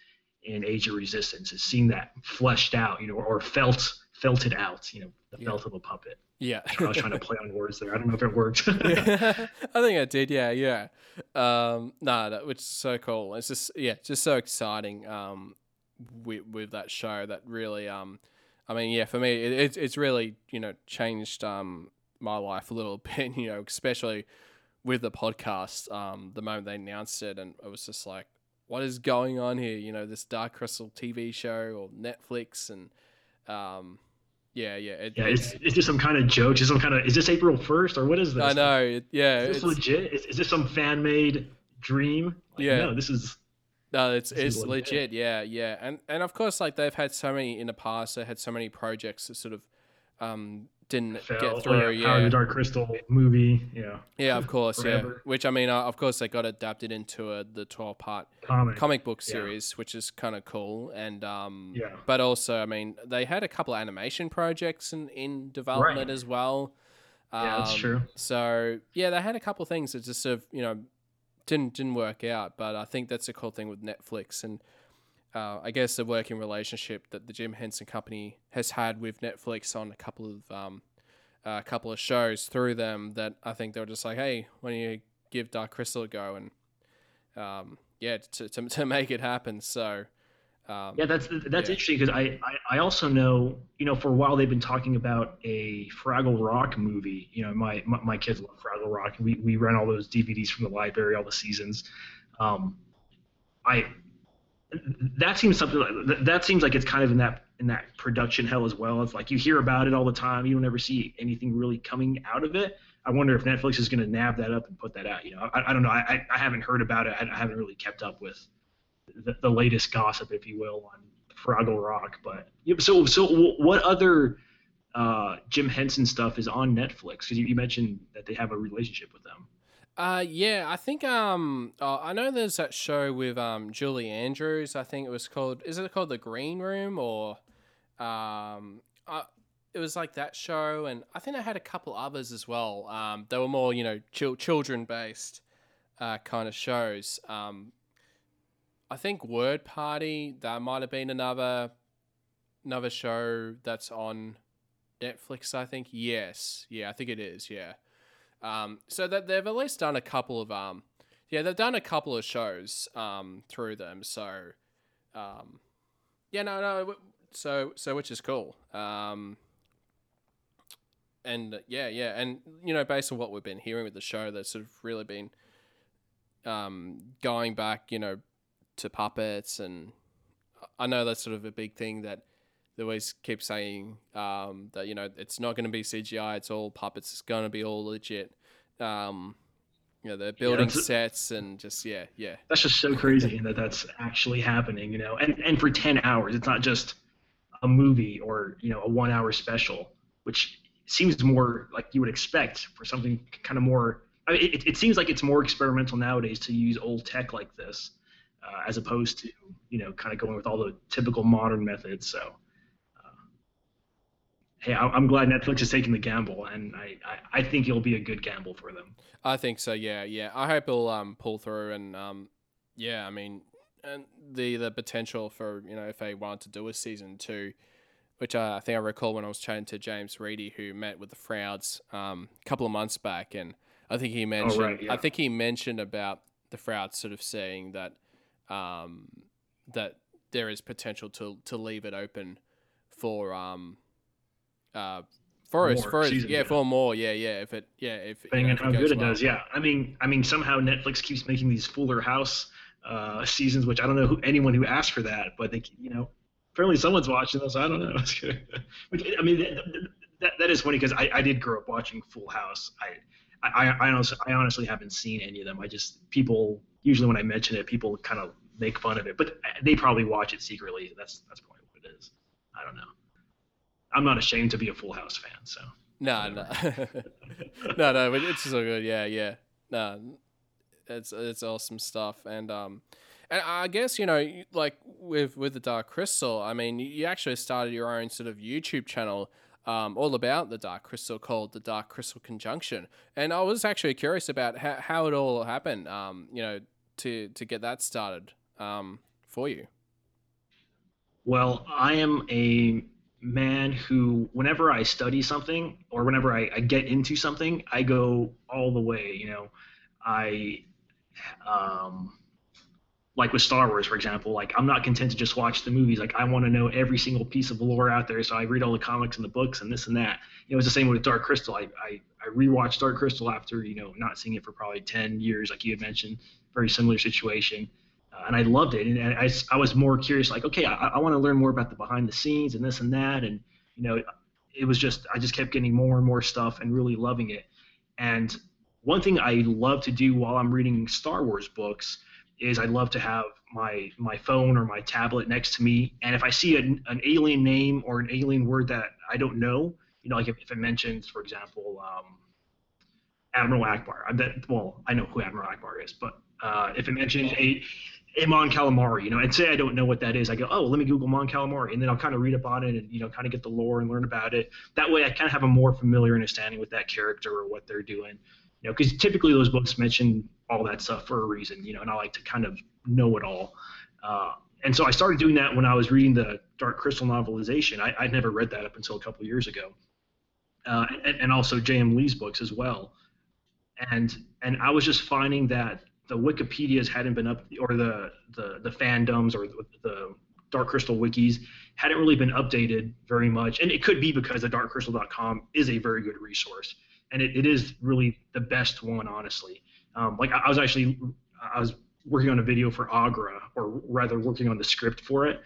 in Age of Resistance is seeing that fleshed out, you know, or felt felted out, you know, the yeah. felt of a puppet.
Yeah,
I was trying to play on words there. I don't know if it worked.
yeah, I think I did. Yeah, yeah. Um, no, that which is so cool. It's just yeah, just so exciting. Um, with with that show that really um, I mean yeah, for me it, it's it's really you know changed um my life a little bit. You know, especially with the podcast, um, the moment they announced it, and it was just like, what is going on here? You know, this Dark Crystal TV show or Netflix, and um, yeah, yeah,
it, yeah. Is, is this some kind of joke? Is some kind of is this April first or what is this?
I know. It, yeah,
is this legit? Is, is this some fan made dream? Like,
yeah,
no, this is.
No, it's it's legit. legit. Yeah, yeah, and and of course, like they've had so many in the past. They had so many projects that sort of um, didn't get
Oh,
through.
yeah, Power
Yeah,
the Dark Crystal movie. Yeah.
yeah, of course, yeah. Which I mean, uh, of course, they got adapted into a, the twelve part
Comic.
comic book
Yeah.
series, which is kind of cool. And um,
Yeah.
but also, I mean, they had a couple of animation projects in, in development
Right.
as well.
Yeah, that's
Um,
true.
So yeah, they had a couple of things that just sort of you know didn't didn't work out. But I think that's a cool thing with Netflix and. Uh, I guess the working relationship that the Jim Henson Company has had with Netflix on a couple of um, a couple of shows through them that I think they were just like, hey, why don't you give Dark Crystal a go and um, yeah, to, to, to make it happen. So um,
Yeah, that's that's
Yeah.
interesting because I, I I also know you know for a while they've been talking about a Fraggle Rock movie. You know, my my, my kids love Fraggle Rock. We we rent all those DVDs from the library, all the seasons. Um, I that seems something like, that, seems like it's kind of in that in that production hell as well. It's like you hear about it all the time. You don't ever see anything really coming out of it. I wonder if Netflix is going to nab that up and put that out. You know, I, I don't know. I, I- haven't heard about it. I, haven't really kept up with the, the latest gossip, if you will, on Fraggle Rock. But so so what other uh, Jim Henson stuff is on Netflix? Because you, you mentioned that they have a relationship with them.
Uh, yeah, I think um, uh, I know there's that show with um Julie Andrews. I think it was called. Is it called The Green Room or, um, uh, it was like that show, and I think I had a couple others as well. Um, they were more you know chil- children based, uh, kind of shows. Um, I think Word Party that might have been another, another show that's on Netflix. I think yes, yeah, I think it is. Yeah. Um, so that they've at least done a couple of um, yeah, they've done a couple of shows um through them. So, um, yeah, no, no. So so which is cool. Um, and uh, yeah, yeah, and you know, based on what we've been hearing with the show, that's sort of really been um going back, you know, to puppets, and I know that's sort of a big thing that they always keep saying um, that you know it's not going to be CGI, it's all puppets, it's going to be all legit. Um, you know, they're building
it's-
sets and just yeah, yeah,
That's just so crazy that that's actually happening. You know, and and for ten hours, it's not just a movie or you know a one hour special, which seems more like you would expect for something kind of more. I mean, it, it seems like it's more experimental nowadays to use old tech like this, uh, as opposed to you know kind of going with all the typical modern methods. So, hey, I, I'm glad Netflix is taking the gamble, and I, I I think it'll be a good gamble for them.
I think so. Yeah, yeah. I hope it'll um pull through and um yeah. I mean, and the the potential for you know if they wanted to do a season two, which I, I think I recall when I was chatting to James Reedy who met with the Frouds um a couple of months back, and I think he mentioned
right, yeah.
I think he mentioned about the Frouds sort of saying that um that there is potential to to leave it open for um uh. For us,
More
for yeah, for more, yeah, yeah. If it, yeah, if you
depending
know,
on how good it does. Yeah, I mean, I mean, somehow Netflix keeps making these Fuller House uh, seasons, which I don't know who anyone who asked for that, but they, you know, apparently someone's watching those. I don't know. Which, I mean, that, that, that is funny because I, I did grow up watching Full House. I, I, I honestly, I honestly haven't seen any of them. I just people usually when I mention it, people kind of make fun of it, but they probably watch it secretly. That's that's probably what it is. I don't know. I'm not ashamed to be a Full House fan, so.
No, no, no, no. but It's so good. Yeah, yeah. No, it's it's awesome stuff. And um, and I guess you know, like with with the Dark Crystal, I mean, you actually started your own sort of YouTube channel. Um, all about the Dark Crystal called the Dark Crystal Conjunction, and I was actually curious about how, how it all happened. Um, you know, to to get that started um, for you.
Well, I am a man who, whenever I study something or whenever I, I get into something, I go all the way. You know, I, um, like with Star Wars, for example, like I'm not content to just watch the movies. Like I want to know every single piece of lore out there, so I read all the comics and the books and this and that. You know, it's the same with Dark Crystal. I I, I rewatched Dark Crystal after you know not seeing it for probably ten years, like you had mentioned. Very similar situation and I loved it. And, I, I, was more curious, like, okay, I, I want to learn more about the behind the scenes and this and that. And, you know, it was just, I just kept getting more and more stuff and really loving it. And one thing I love to do while I'm reading Star Wars books is I love to have my, my phone or my tablet next to me. And if I see an, an alien name or an alien word that I don't know, you You know, like if, if it mentions, for example, um, Admiral Ackbar. I bet, well, I know who Admiral Ackbar is, but uh, if it mentions a a Mon Calamari, you know, and say I don't know what that is, I go, oh, let me Google Mon Calamari, and then I'll kind of read up on it and you know, kind of get the lore and learn about it. That way, I kind of have a more familiar understanding with that character or what they're doing. You know, because typically those books mention all that stuff for a reason, you know, and I like to kind of know it all. Uh, and so I started doing that when I was reading the Dark Crystal novelization. I, would never read that up until a couple years ago, uh, and, and also J.M. Lee's books as well. And and I was just finding that the Wikipedias hadn't been up, or the the, the fandoms or the, the Dark Crystal wikis hadn't really been updated very much. And it could be because the darkcrystal.com is a very good resource, and it, it is really the best one, honestly. Um, like I, I was actually I was working on a video for Aughra, or rather working on the script for it.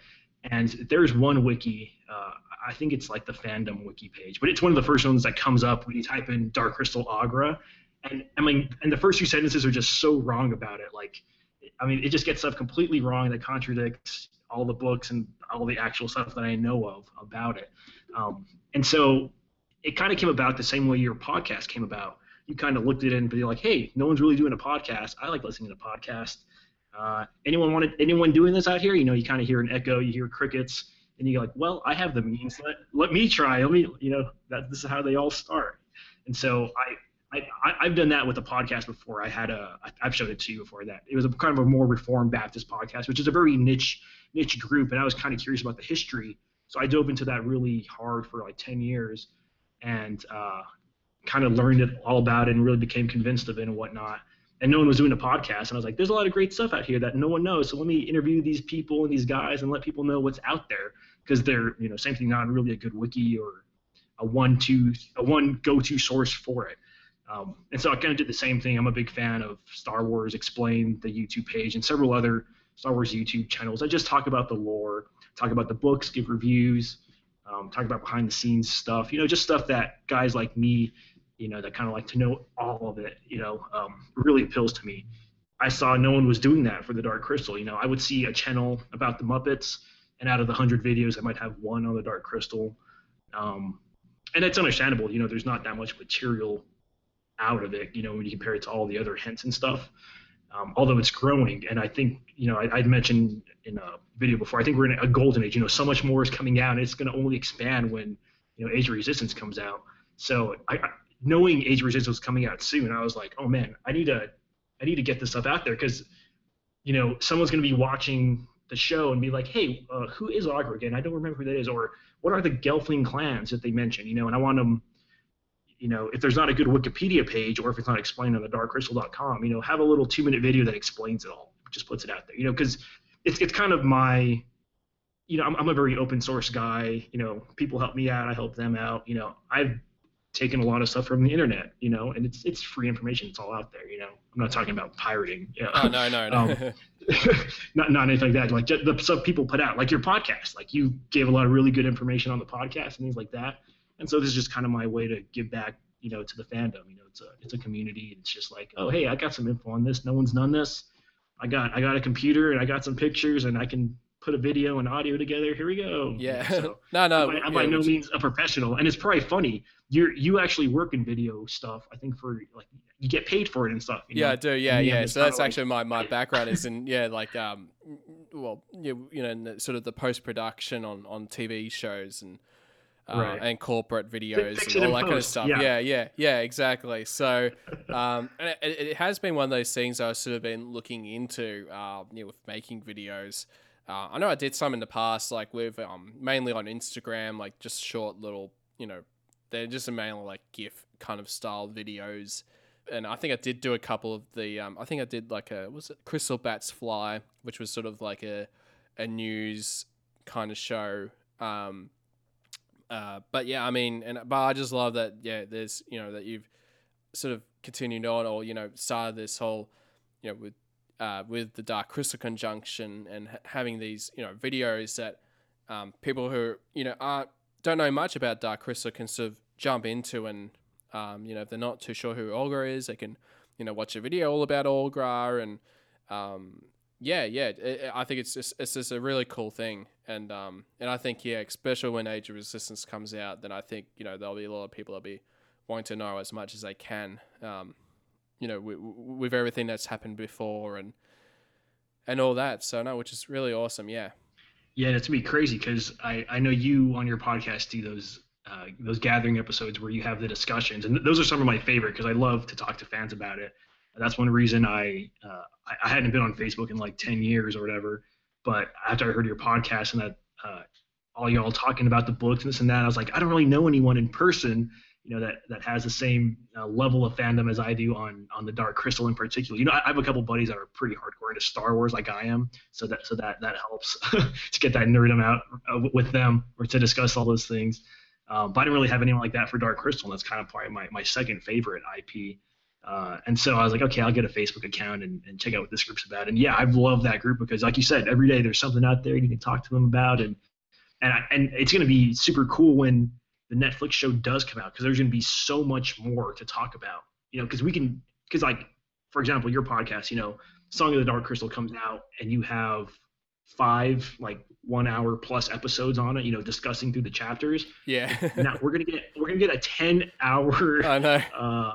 And there's one wiki, uh, I think it's like the fandom wiki page, but it's one of the first ones that comes up when you type in Dark Crystal Aughra. And I mean, and the first few sentences are just so wrong about it. Like, I mean, it just gets stuff completely wrong that contradicts all the books and all the actual stuff that I know of about it. Um, and so it kind of came about the same way your podcast came about. You kind of looked at it and be like, hey, no one's really doing a podcast. I like listening to podcasts. Uh, anyone wanted anyone doing this out here? You know, you kind of hear an echo, you hear crickets, and you're like, well, I have the means. Let, let me try. Let me, you know, that this is how they all start. And so I, I, I've done that with a podcast before. I had a, I've showed it to you before that it was a kind of a more Reformed Baptist podcast, which is a very niche, niche group, and I was kind of curious about the history, so I dove into that really hard for like 10 years, and uh, kind of learned it all about it and really became convinced of it and whatnot and no one was doing a podcast. And I was like, there's a lot of great stuff out here that no one knows. So let me interview these people and these guys and let people know what's out there because they're, you know, same thing, not really a good wiki or a one two a one go to source for it. Um, and so I kind of did the same thing. I'm a big fan of Star Wars Explained, the YouTube page, and several other Star Wars YouTube channels. I just talk about the lore, talk about the books, give reviews, um, talk about behind the scenes stuff. You know, just stuff that guys like me you know, that kind of like to know all of it, you know, um, really appeals to me. I saw no one was doing that for the Dark Crystal. You know, I would see a channel about the Muppets, and out of the hundred videos, I might have one on the Dark Crystal. Um, and it's understandable. You know, there's not that much material out of it. You know, when you compare it to all the other hints and stuff. Um, although it's growing, and I think you know, I, would mentioned in a video before. I think we're in a golden age. You know, so much more is coming out, and it's going to only expand when you know Age of Resistance comes out. So I, knowing Age of Resistance was coming out soon, I was like, oh man, I need to, I need to get this stuff out there because, you know, someone's going to be watching the show and be like, hey, uh, who is Aughra again? I don't remember who that is, or what are the Gelfling clans that they mention? You know, and I want them, you know, if there's not a good Wikipedia page or if it's not explained on the darkcrystal.com, you know, have a little two minute video that explains it all, just puts it out there, you know, because it's it's kind of my you know, I'm, I'm a very open source guy. You know, people help me out, I help them out. You know, I've taken a lot of stuff from the internet, you know, and it's it's free information. It's all out there, you know. I'm not talking about pirating. You know?
Oh no, no, no. um,
not not anything like that. Like the stuff people put out, like your podcast. Like you gave a lot of really good information on the podcast and things like that. And so this is just kind of my way to give back, you know, to the fandom. You know, it's a it's a community. It's just like, oh hey, I got some info on this. No one's done this. I got I got a computer and I got some pictures and I can put a video and audio together. Here we go.
Yeah. So no, no.
I'm, by, I'm yeah, by no means a professional, and it's probably funny. You're you actually work in video stuff. I think for like you get paid for it and stuff.
yeah, know? I do. Yeah, yeah. So that's actually my, my background is in yeah like um well you, you know sort of the post production on on TV shows and. Uh, right. and corporate videos Fix and all that kind of stuff. Yeah. yeah, yeah, yeah, exactly. So, um, it, it, has been one of those things I've sort of been looking into, uh, you know, with making videos. Uh, I know I did some in the past, like with um, mainly on Instagram, like just short little, you know, they're just mainly like GIF kind of style videos. And I think I did do a couple of the, um, I think I did like a, was it Crystal Bats Fly, which was sort of like a, a news kind of show. Um, uh, but yeah, I mean, and but I just love that. Yeah, there's you know that you've sort of continued on, or you know, started this whole, you know, with uh, with the Dark Crystal conjunction and ha- having these you know videos that um, people who you know aren't don't know much about Dark Crystal can sort of jump into and um, you know if they're not too sure who Aughra is, they can you know watch a video all about Aughra and um, yeah, yeah, I think it's just it's just a really cool thing, and um, and I think yeah, especially when Age of Resistance comes out, then I think you know there'll be a lot of people that'll be wanting to know as much as they can, um, you know, with, with everything that's happened before and and all that. So no, which is really awesome. Yeah.
Yeah, it's gonna be crazy because I I know you on your podcast do those uh, those gathering episodes where you have the discussions, and those are some of my favorite because I love to talk to fans about it. That's one reason I, uh, I, hadn't been on Facebook in like ten years or whatever. But after I heard your podcast and that uh, all y'all talking about the books and this and that, I was like, I don't really know anyone in person, you know, that that has the same uh, level of fandom as I do on on the Dark Crystal in particular. You know, I, I have a couple buddies that are pretty hardcore into Star Wars, like I am, so that so that that helps to get that nerdum out uh, with them or to discuss all those things. Um, but I didn't really have anyone like that for Dark Crystal, and that's kind of probably my, my second favorite IP. Uh, and so I was like, okay, I'll get a Facebook account and, and check out what this group's about. And yeah, I've loved that group because, like you said, every day there's something out there you can talk to them about, and and I, and it's going to be super cool when the Netflix show does come out because there's going to be so much more to talk about. You know, because we can, because like, for example, your podcast, you know, Song of the Dark Crystal comes out, and you have five like one hour plus episodes on it, you know, discussing through the chapters.
Yeah.
now we're gonna get we're gonna get a ten hour
I know.
uh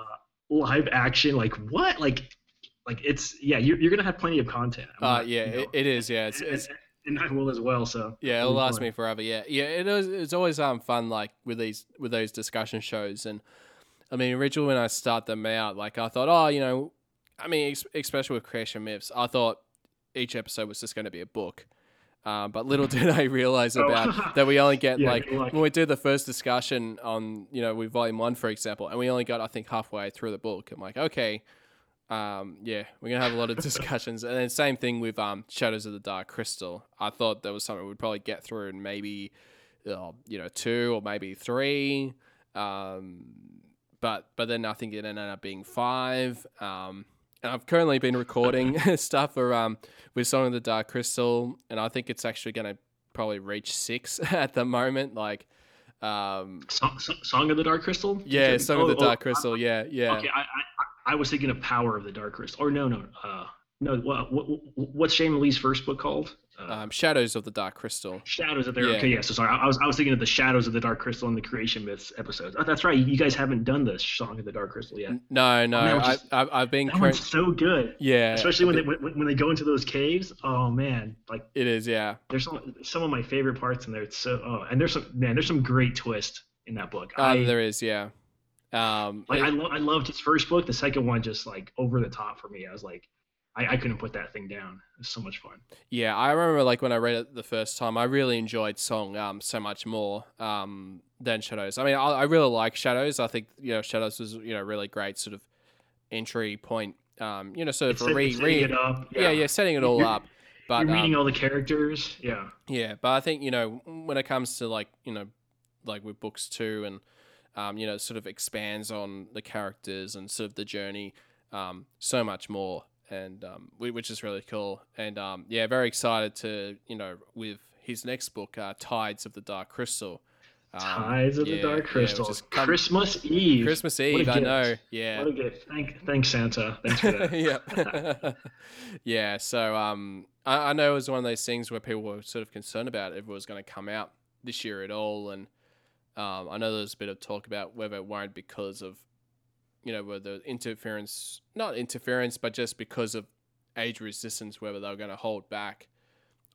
live action like what like like it's yeah you're, you're gonna have plenty of content.
Uh, yeah,
you know,
it, it is. Yeah, it's,
and,
it's
and I will as well. So
yeah,
it'll
it'll last
fun.
me forever. Yeah, yeah. It is. It's always um fun like with these with those discussion shows, and I mean, originally when I start them out, like I thought, oh, you know, I mean, especially with creation myths, I thought each episode was just going to be a book. Um, but little did I realize
Oh.
about that we only get
Yeah,
like
like-
when we do the first discussion on you know with volume one for example, and we only got I think halfway through the book. I'm like, okay, um, yeah, we're gonna have a lot of discussions, and then same thing with um, Shadows of the Dark Crystal. I thought that was something we'd probably get through in maybe uh, you know two or maybe three, um, but but then I think it ended up being five. Um, and I've currently been recording stuff for um with Song of the Dark Crystal, and I think it's actually gonna probably reach six at the moment. Like, um,
Song, Song- of the Dark Crystal.
yeah, Song of the
Oh, oh,
Dark Crystal. Yeah, yeah.
Okay, I, I I was thinking of Power of the Dark Crystal. Or no, no, uh, no. What, what what's Shane Lee's first book called? Uh,
Um, Shadows of the Dark Crystal.
Shadows of the
yeah.
okay, yeah. So sorry, I, I was I was thinking of the Shadows of the Dark Crystal and the Creation Myths episodes. Oh, that's right. You guys haven't done the Song of the Dark Crystal yet.
No, no,
man,
I,
just-
I've, I've been.
That
cur-
one's so good.
yeah,
Especially when
I
they when, when they go into those caves. Oh man, like
it is. Yeah,
there's some some of my favorite parts in there. It's so oh, and there's some man, there's some great twist in that book.
uh,
I,
there is. Yeah. Um,
like
it-
I, lo- I loved his first book. The second one just like over the top for me. I was like, I, I couldn't put that thing down. It was so much fun.
Yeah, I remember like when I read it the first time, I really enjoyed Song um so much more um than Shadows. I mean, I, I really like Shadows. I think you know Shadows was you know really great sort of entry point. Um, you know, sort of
It's
re,
setting
re
it up.
yeah. yeah, setting it all up. But
You're meeting
um,
all the characters. Yeah.
yeah, but I think you know when it comes to like you know like with books too, and um, you know sort of expands on the characters and sort of the journey um, so much more, and um, which is really cool. And um, yeah, very excited to you know with his next book, uh, Tides of the Dark Crystal. Um,
Tides of
yeah,
the Dark Crystal.
is come-
Christmas Eve.
Christmas Eve, I
gift.
know. Yeah,
What a gift. Thank, thanks, Santa. Thanks for that.
yeah, yeah. So um, I, I know it was one of those things where people were sort of concerned about if it was going to come out this year at all, and um, I know there was a bit of talk about whether it won't because of, you know, whether interference, not interference, but just because of age resistance, whether they were going to hold back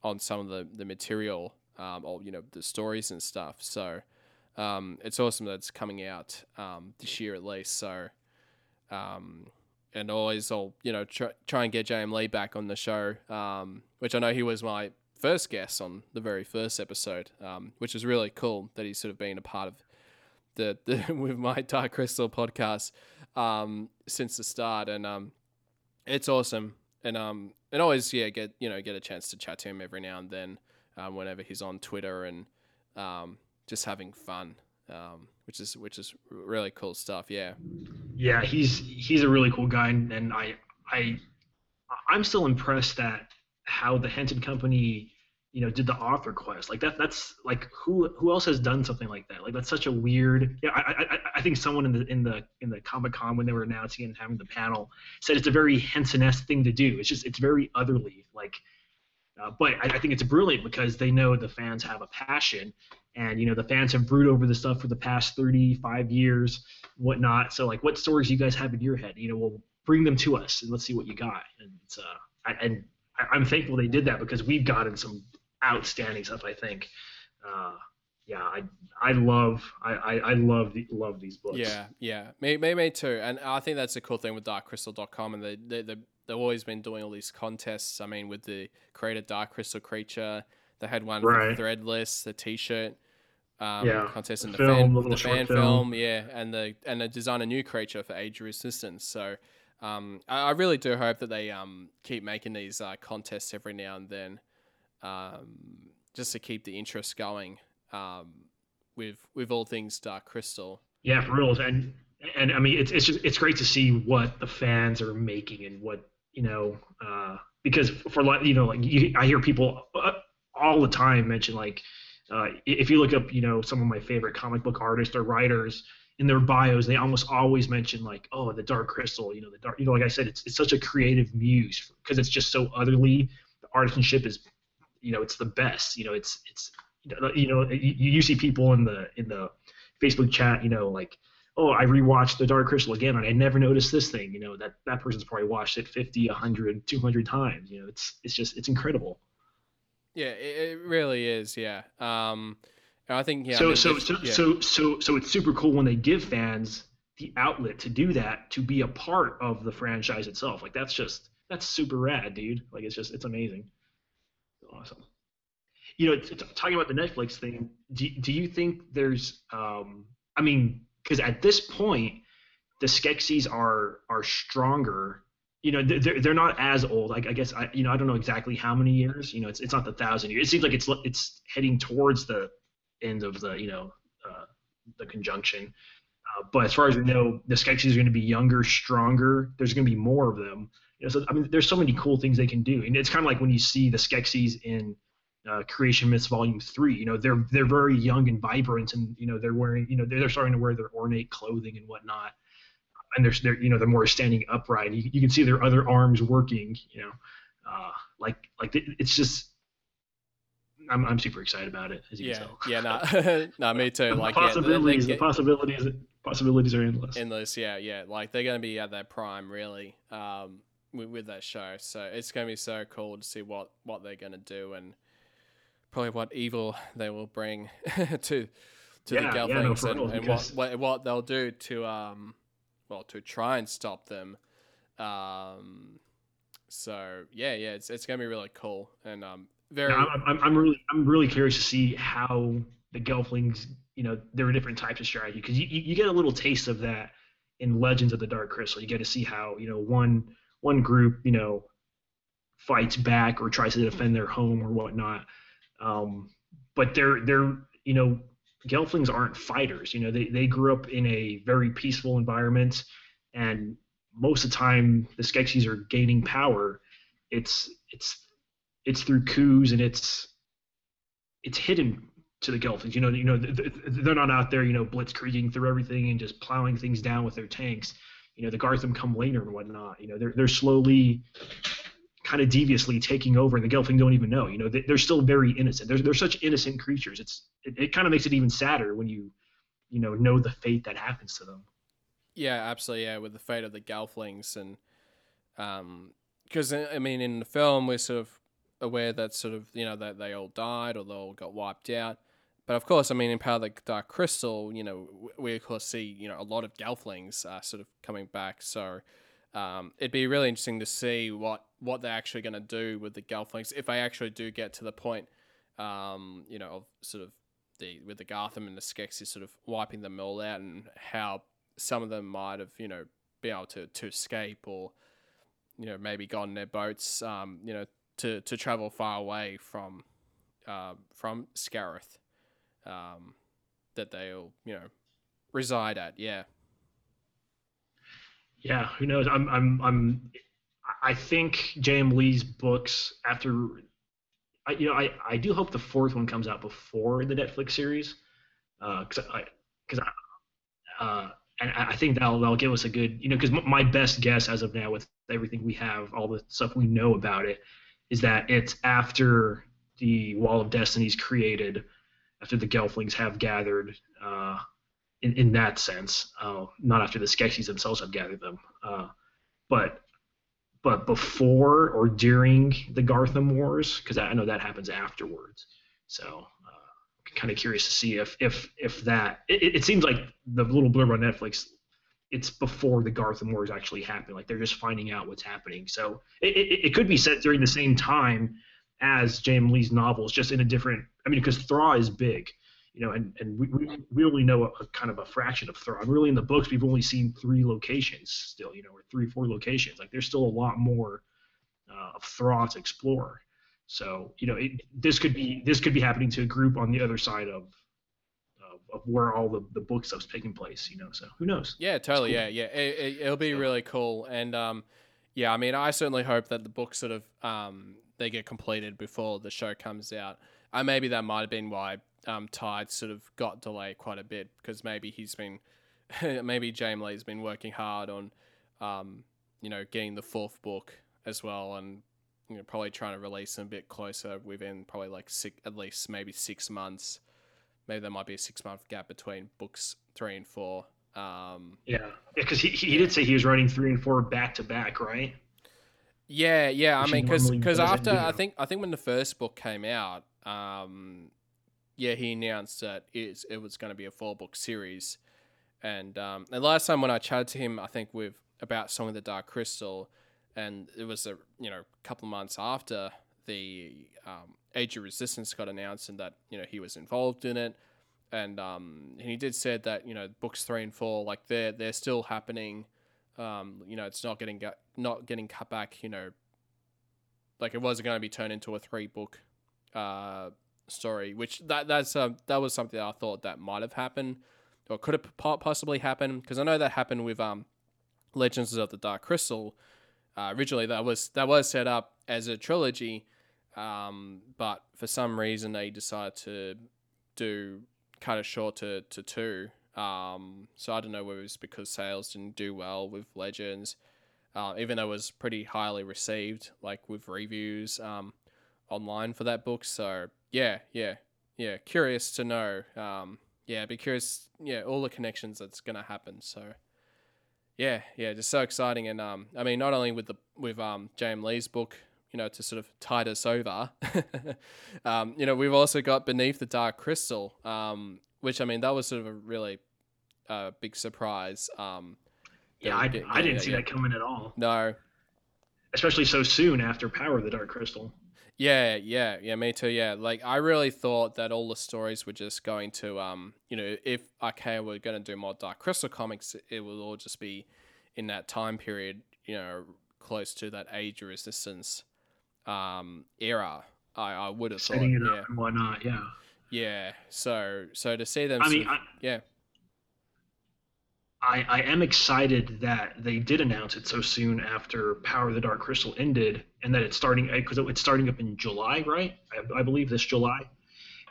on some of the the material, um, or you know, the stories and stuff. So. Um, it's awesome that it's coming out um, this year at least. So, um, and always I'll you know try, try and get JM Lee back on the show, um, which I know he was my first guest on the very first episode, um, which is really cool that he's sort of been a part of the, the with my Dark Crystal podcast um, since the start, and um, it's awesome, and um, and always yeah get you know get a chance to chat to him every now and then um, whenever he's on Twitter and um, just having fun. Um, which is which is really cool stuff. Yeah,
Yeah, he's he's a really cool guy, and, I I I'm still impressed at how the Henson Company you know did the author quest. Like that that's like who who else has done something like that? Like that's such a weird yeah I I, I think someone in the in the in the Comic Con when they were announcing and having the panel said it's a very Henson-esque thing to do. It's just it's very otherly like uh, but I, I think it's brilliant because they know the fans have a passion and you know the fans have brewed over the stuff for the past 35 years whatnot. So like what stories you guys have in your head? You know we'll bring them to us and let's see what you got. And uh I, and I'm thankful they did that because we've gotten some outstanding stuff. I think. Uh, yeah, I I love I, I, I love the, love these books.
Yeah, yeah, me, me me too. And I think that's a cool thing with DarkCrystal.com, and they they they they've always been doing all these contests. I mean, with the created Dark Crystal creature, they had one right. for Threadless, the T-shirt. Um,
yeah,
contest and the, the film, fan, the fan film. film. yeah, and the and they design a new creature for Age Resistance. So, um, I, I, really do hope that they um keep making these uh, contests every now and then um, just to keep the interest going um, with with all things Dark Crystal.
Yeah, for real. And and I mean, it's it's just it's great to see what the fans are making and what you know uh, because for you know like you, I hear people uh, all the time mention like uh, if you look up you know some of my favorite comic book artists or writers in their bios they almost always mention like oh the dark crystal you know the dark you know like i said it's, it's such a creative muse because it's just so utterly the artisanship is you know it's the best. You know it's it's you know you, you see people in the in the Facebook chat you know like oh I rewatched the Dark Crystal again and I never noticed this thing you know that that person's probably watched it 50 100 200 times you know it's it's just it's incredible
yeah it, it really is yeah um I think yeah
so
I mean,
so so,
yeah.
so so so it's super cool when they give fans the outlet to do that to be a part of the franchise itself like that's just that's super rad dude like it's just it's amazing awesome. You know, talking about the Netflix thing, do, do you think there's, um, I mean, because at this point, the Skeksis are are stronger. You know, they're, they're not as old. I, I guess I, you know, I don't know exactly how many years. You know, it's it's not the thousand years. It seems like it's it's heading towards the end of the you know uh, the conjunction. Uh, but as far as we know, the Skeksis are going to be younger, stronger. There's going to be more of them. You know, so I mean, there's so many cool things they can do, and it's kind of like when you see the Skeksis in uh, Creation Myths Volume Three. You know, they're they're very young and vibrant, and you know they're wearing you know they're, they're starting to wear their ornate clothing and whatnot, and they're, they're you know they're more standing upright. You, you can see their other arms working. You know, uh, like like it's just I'm, I'm super excited about it. As you
yeah,
can tell.
yeah, no, no, me too.
The
like
possibilities,
yeah,
the possibilities, possibilities are endless.
Endless, yeah, yeah. Like they're gonna be at their prime, really. Um, with, with that show. So it's going to be so cool to see what, what they're going to do and probably what evil they will bring to to
yeah,
the Gelflings
yeah,
no, and, and what, what, what they'll do to um well to try and stop them. Um, so yeah, yeah, it's it's going to be really cool and um very.
Yeah, I'm, I'm really I'm really curious to see how the Gelflings you know there are different types of strategy because you, you get a little taste of that in Legends of the Dark Crystal. You get to see how you know one one group, you know, fights back or tries to defend their home or whatnot. Um, but they're they're you know Gelflings aren't fighters. You know they they grew up in a very peaceful environment, and most of the time the Skeksis are gaining power. It's it's it's through coups and it's it's hidden to the Gelflings. You know you know they're not out there you know blitzkrieging through everything and just plowing things down with their tanks you know the Garthim come later and whatnot. You know they're they're slowly, kind of deviously taking over, and the Gelfling don't even know. You know they, are still very innocent. They're they're such innocent creatures. It's it, it kind of makes it even sadder when you, you know, know the fate that happens to them.
Yeah, absolutely. Yeah, with the fate of the Gelflings and, um, because I mean in the film we're sort of aware that sort of you know that they all died or they all got wiped out. But of course, I mean, in Power of the Dark Crystal, you know, we of course see you know a lot of Gelflings uh, sort of coming back. So um, it'd be really interesting to see what what they're actually going to do with the Gelflings if they actually do get to the point, um, you know, of sort of the with the Garthim and the Skeksis sort of wiping them all out, and how some of them might have you know be able to to escape or you know maybe gone in their boats, um, you know, to to travel far away from uh, from Scarith um, that they'll you know reside at. Yeah.
Yeah, who knows? I'm I'm I'm I think J.M. Lee's books after I you know I, I do hope the fourth one comes out before the Netflix series, because uh, I because I uh, and I think that'll that'll give us a good you know because my best guess as of now with everything we have all the stuff we know about it is that it's after the Wall of Destiny is created, after the Gelflings have gathered. Uh, in, in that sense, uh, not after the Skeksis themselves have gathered them, uh, but but before or during the Garthim Wars, because I know that happens afterwards. So uh, kind of curious to see if if if that it, it, seems like the little blurb on Netflix it's before the Garthim Wars actually happen. Like they're just finding out what's happening. So it, it, it could be set during the same time as James Lee's novels, just in a different. I mean, because Thra is big, you know, and, and we, we only know a, a, kind of a fraction of Thra. Really, in the books, we've only seen three locations still, you know, or three, four locations. Like there's still a lot more uh, of Thra to explore. So, you know, it, this could be this could be happening to a group on the other side of of, where all the, the book stuff's taking place, you know. So who knows?
Yeah, totally. Cool. Yeah, yeah. It, will it, be yeah. really cool. And um, yeah, I mean, I certainly hope that the book sort of um, they get completed before the show comes out. And maybe that might have been why um, Tide sort of got delayed quite a bit because maybe he's been, maybe James Lee's been working hard on, um, you know, getting the fourth book as well, and you know, probably trying to release them a bit closer within probably like six, at least maybe six months. Maybe there might be a six month gap between books three and four. Um,
yeah, because he, he did say he was writing three and four back to back, right?
Yeah, yeah. I mean, because because after I think I think when the first book came out, um, yeah, he announced that it, it was going to be a four book series, and um, and last time when I chatted to him, I think with about Song of the Dark Crystal, and it was a you know couple of months after the um, Age of Resistance got announced and that you know he was involved in it, and um, he did said that you know books three and four like they're they're still happening um, you know, it's not getting not getting cut back. You know, like it was going to be turned into a three book uh, story, which that that's uh, that was something that I thought that might have happened or could have possibly happened because I know that happened with um, Legends of the Dark Crystal. Uh, originally, that was that was set up as a trilogy, um, but for some reason they decided to do cut it short to, to two um, so I don't know whether it's because sales didn't do well with Legends, uh, even though it was pretty highly received, like with reviews um, online for that book. So yeah, yeah, yeah. Curious to know. Um, yeah, be curious. Yeah, all the connections that's gonna happen. So yeah, yeah, just so exciting. And um, I mean, not only with the with um James Lee's book, you know, to sort of tide us over. um, you know, we've also got Beneath the Dark Crystal, um, which I mean that was sort of a really uh, big surprise. Um,
yeah, I, get, I didn't see that coming at all.
No,
especially so soon after Power of the Dark Crystal.
Yeah, yeah, yeah, me too. Yeah, like I really thought that all the stories were just going to, um, you know, if okay, we're going to do more Dark Crystal comics, it will all just be in that time period, you know, close to that Age of Resistance um, era. I, I would have
setting
thought,
it up and whatnot. Yeah.
Yeah. So so to see them.
I mean,
I,
yeah. I, I am excited that they did announce it so soon after Power of the Dark Crystal ended, and that it's starting because it's starting up in July, right? I, I believe this July,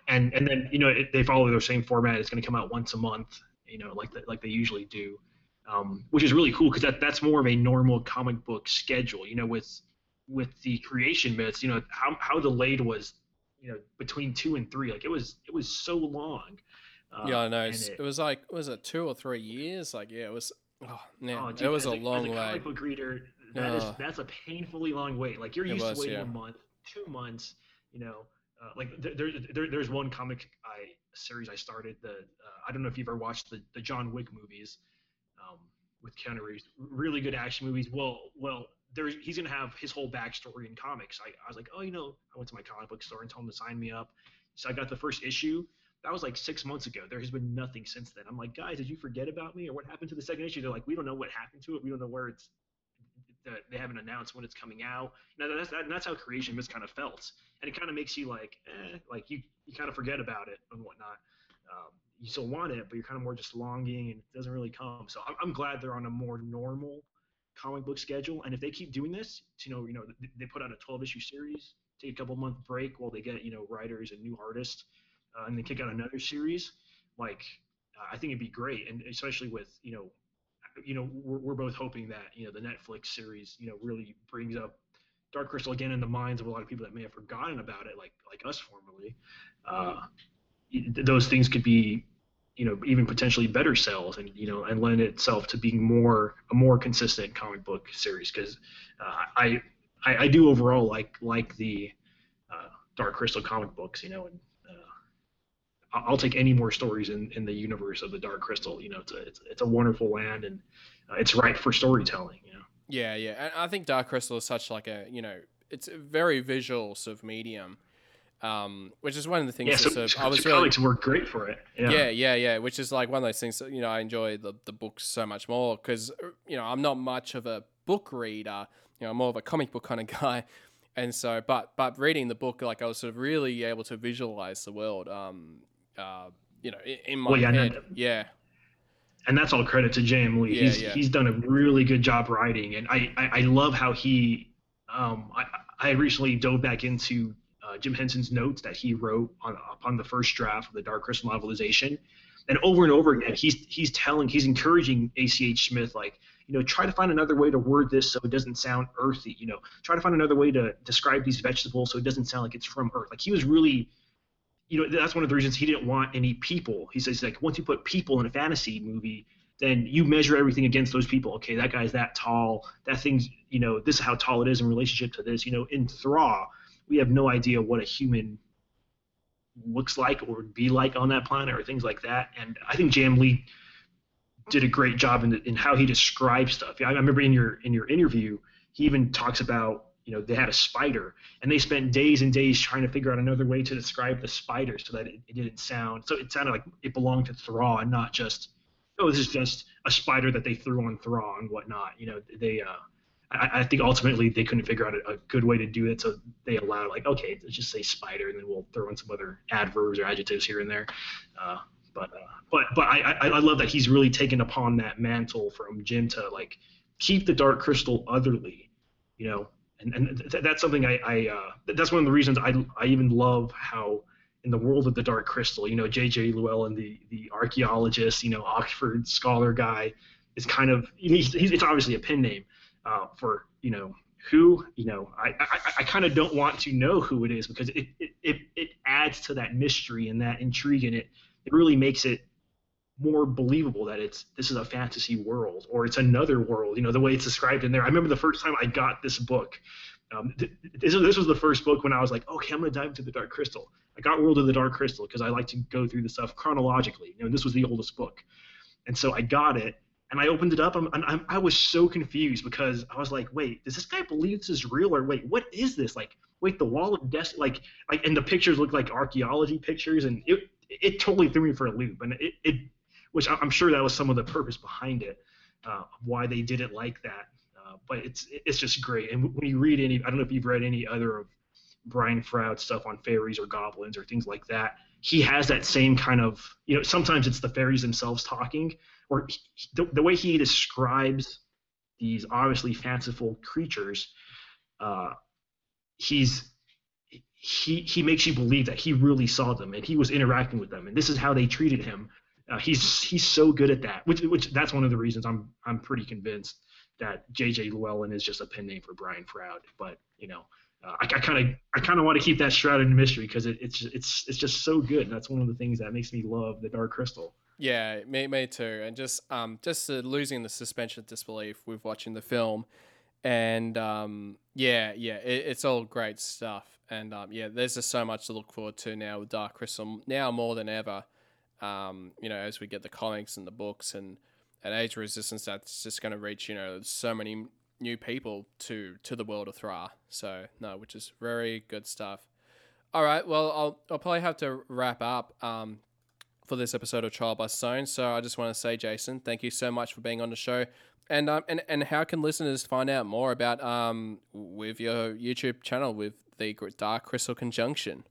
and and then you know it, they follow their same format. It's going to come out once a month, you know, like the, like they usually do, um, which is really cool because that that's more of a normal comic book schedule. You know, with with the creation myths, you know how how delayed was you know between two and three like it was it was so long.
Uh, yeah i know. it, it, was like was it two or three years? Like yeah it was oh man oh, dude, it was a, a long way
comic book reader that is, that's a painfully long wait. Like you're used was, to waiting yeah. a month two months you know uh, like there, there, there's one comic I series I started the uh, I don't know if you've ever watched the, the John Wick movies um, with Keanu Reeves. Really good action movies. Well well there he's gonna have his whole backstory in comics. I, I was like, oh, you know, I went to my comic book store and told him to sign me up. So I got the first issue. That was like six months ago. There has been nothing since then. I'm like, guys, did you forget about me or what happened to the second issue? They're like, we don't know what happened to it. We don't know where it's. They haven't announced when it's coming out. Now that's that, that's how creation just kind of felt, and it kind of makes you like, eh, like you you kind of forget about it and whatnot. Um, you still want it, but you're kind of more just longing, and it doesn't really come. So I'm, I'm glad they're on a more normal comic book schedule. And if they keep doing this, you know, you know, they put out a 12 issue series, take a couple month break while they get you know writers and new artists, uh, and then kick out another series, like uh, I think it'd be great, and especially with you know, you know we're, we're both hoping that you know the Netflix series you know really brings up Dark Crystal again in the minds of a lot of people that may have forgotten about it, like like us formerly. Uh, those things could be you know even potentially better sales and you know and lend itself to being more a more consistent comic book series. Because uh, I, I, I do overall like like the uh, Dark Crystal comic books you know and uh, I'll take any more stories in, in the universe of the Dark Crystal you know it's a it's, it's a wonderful land and uh, it's right for storytelling you know.
Yeah yeah and I think Dark Crystal is such like a you know it's a very visual sort of medium um, which is one of the things.
Yeah, so,
that,
so,
I was
so
really,
comics work great for it. Yeah.
yeah, yeah, yeah. Which is like one of those things that you know I enjoy the the books so much more because you know I'm not much of a book reader. You know, I'm more of a comic book kind of guy, and so but but reading the book, like I was sort of really able to visualize the world. Um, uh, you know, in, in my
well, yeah,
head, yeah.
And that's all credit to J.M. Lee.
Yeah,
he's
yeah.
he's done a really good job writing, and I I, I love how he. Um, I I recently dove back into uh, Jim Henson's notes that he wrote on, upon the first draft of the Dark Crystal novelization. And over and over again, he's he's telling, he's encouraging A.C.H. Smith, like, you know, try to find another way to word this so it doesn't sound earthy. You know, try to find another way to describe these vegetables so it doesn't sound like it's from Earth. Like he was really, you know, that's one of the reasons he didn't want any people. He says like once you put people in a fantasy movie, then you measure everything against those people. Okay, that guy's that tall. That thing's, you know, this is how tall it is in relationship to this. You know, in Thra, we have no idea what a human looks like or would be like on that planet or things like that. And I think J.M. Lee did a great job in, in how he describes stuff. I remember in your in your interview, he even talks about you know they had a spider and they spent days and days trying to figure out another way to describe the spider so that it, it didn't sound so it sounded like it belonged to Thra and not just oh this is just a spider that they threw on Thra and whatnot. You know they uh, I, I think ultimately they couldn't figure out a, a, good way to do it, so they allowed like, okay, let's just say spider, and then we'll throw in some other adverbs or adjectives here and there. Uh, but uh, but but I, I I love that he's really taken upon that mantle from Jim to like keep the Dark Crystal otherly, you know, and and th- that's something I I uh, that's one of the reasons I I even love how in the world of the Dark Crystal, you know, J.J. Llewellyn, the the archaeologist, you know, Oxford scholar guy, is kind of he's, he's it's obviously a pen name uh, for you know who you know I I, I kind of don't want to know who it is because it, it it it adds to that mystery and that intrigue and it it really makes it more believable that it's this is a fantasy world or it's another world you know the way it's described in there. I remember the first time i got this book um, th- this, this was the first book when i was like okay i'm going to dive into the dark crystal. I got world of the dark crystal because i like to go through the stuff chronologically you know this was the oldest book. And so i got it and I opened it up, and I'm, i was so confused because I was like, wait, does this guy believe this is real, or wait, what is this? Like, wait, the wall of destiny, like, like, and the pictures look like archaeology pictures, and it, it totally threw me for a loop, and it, it which I'm sure that was some of the purpose behind it, uh, why they did it like that. Uh, but it's it's just great, and when you read any, I don't know if you've read any other of Brian Froud's stuff on fairies or goblins or things like that. He has that same kind of, you know, sometimes it's the fairies themselves talking, or the, the way he describes these obviously fanciful creatures, uh, he's he he makes you believe that he really saw them and he was interacting with them and this is how they treated him. Uh, he's he's so good at that, which which that's one of the reasons I'm I'm pretty convinced that J.J. Llewellyn is just a pen name for Brian Froud. But you know, uh, I kind of I kind of want to keep that shrouded in mystery because it, it's it's it's just so good. And that's one of the things that makes me love the Dark Crystal.
Yeah, me, me too. And just um, just uh, losing the suspension of disbelief with watching the film, and um, yeah, yeah, it, it's all great stuff. And um, yeah, there's just so much to look forward to now with Dark Crystal now more than ever. Um, you know, as we get the comics and the books and and Age Resistance, that's just going to reach you know so many new people to to the world of Thra. So no, which is very good stuff. All right, well, I'll I'll probably have to wrap up. Um, for this episode of Trial by Stone. So I just want to say, Jason, thank you so much for being on the show. And um, and and how can listeners find out more about um with your YouTube channel with the Dark Crystal Conjunction?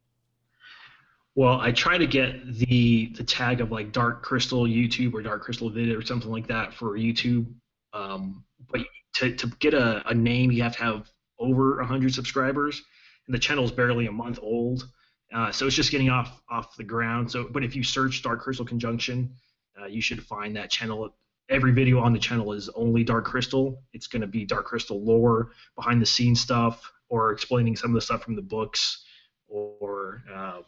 Well, I try to get the the tag of like Dark Crystal YouTube or Dark Crystal Vid or something like that for YouTube. Um, but to, to get a, a name, you have to have over 100 subscribers. and the channel is barely a month old. Uh, so it's just getting off off the ground. So, but if you search Dark Crystal Conjunction, uh, you should find that channel. Every video on the channel is only Dark Crystal. It's going to be Dark Crystal lore, behind the scenes stuff, or explaining some of the stuff from the books, or uh,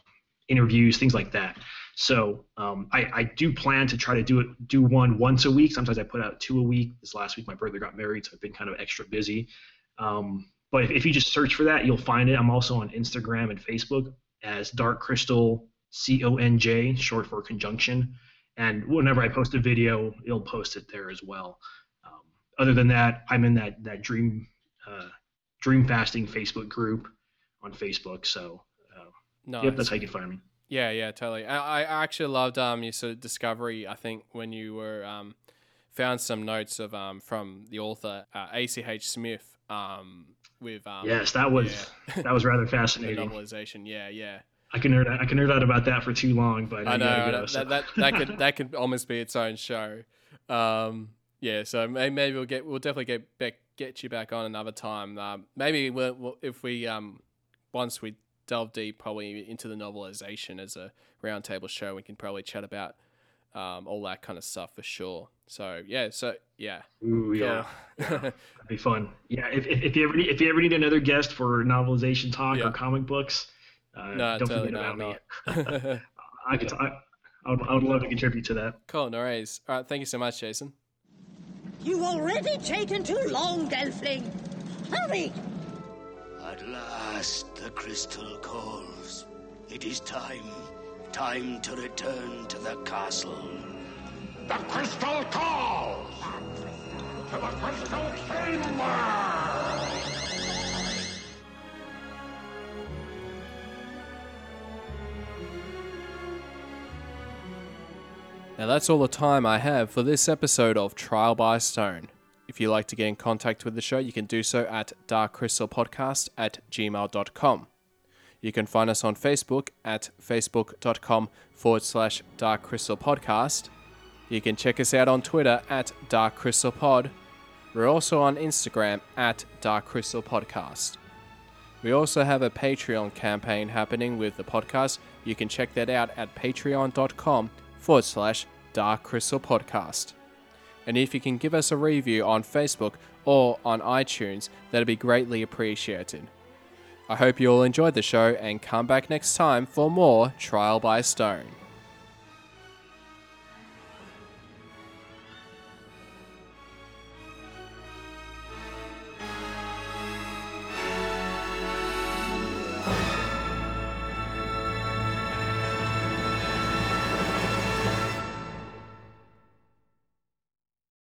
interviews, things like that. So um, I, I, do plan to try to do it, do one once a week. Sometimes I put out two a week. This last week my brother got married, so I've been kind of extra busy. Um, but if, if, you just search for that, you'll find it. I'm also on Instagram and Facebook as Dark Crystal C O N J, short for conjunction. And whenever I post a video, it'll post it there as well. Um, other than that, I'm in that that dream uh, dreamfasting Facebook group on Facebook. So uh, nice. yep, that's how you can find me.
Yeah, yeah, totally. I, I actually loved um your sort of discovery. I think when you were um found some notes of um from the author uh, A.C.H. Smith um with um
yes that was yeah. that was rather fascinating
novelization. Yeah, yeah.
I can nerd I can nerd out about that for too long, but
I know go, that, so. that, that that could that could almost be its own show. Um, yeah, so maybe we'll get we'll definitely get back get you back on another time. Um, maybe we'll, we'll, if we um once we delve deep probably into the novelization as a roundtable show. We can probably chat about um, all that kind of stuff for sure. So yeah, so yeah,
Ooh, yeah, yeah. that'd be fun. Yeah, if, if, if, you ever need, if you ever need another guest for novelization talk yeah. or comic books, uh, no, don't totally forget about me. I could, I, I would, I would love to contribute to that.
Cool, no worries. All right, thank you so much, Jason.
You've already taken too long, Gelfling. Hurry!
At last the crystal calls. It is time. Time to return to the castle.
The crystal calls! To the crystal chamber!
Now that's all the time I have for this episode of Trial by Stone. If you'd like to get in contact with the show, you can do so at darkcrystalpodcast at gmail.com. You can find us on Facebook at facebook.com forward slash Dark Crystal Podcast. You can check us out on Twitter at Dark Crystal Pod. We're also on Instagram at Dark Crystal Podcast. We also have a Patreon campaign happening with the podcast. You can check that out at patreon.com forward slash Dark Crystal Podcast. and if you can give us a review on Facebook or on iTunes, that'd be greatly appreciated. I hope you all enjoyed the show and come back next time for more Trial by Stone.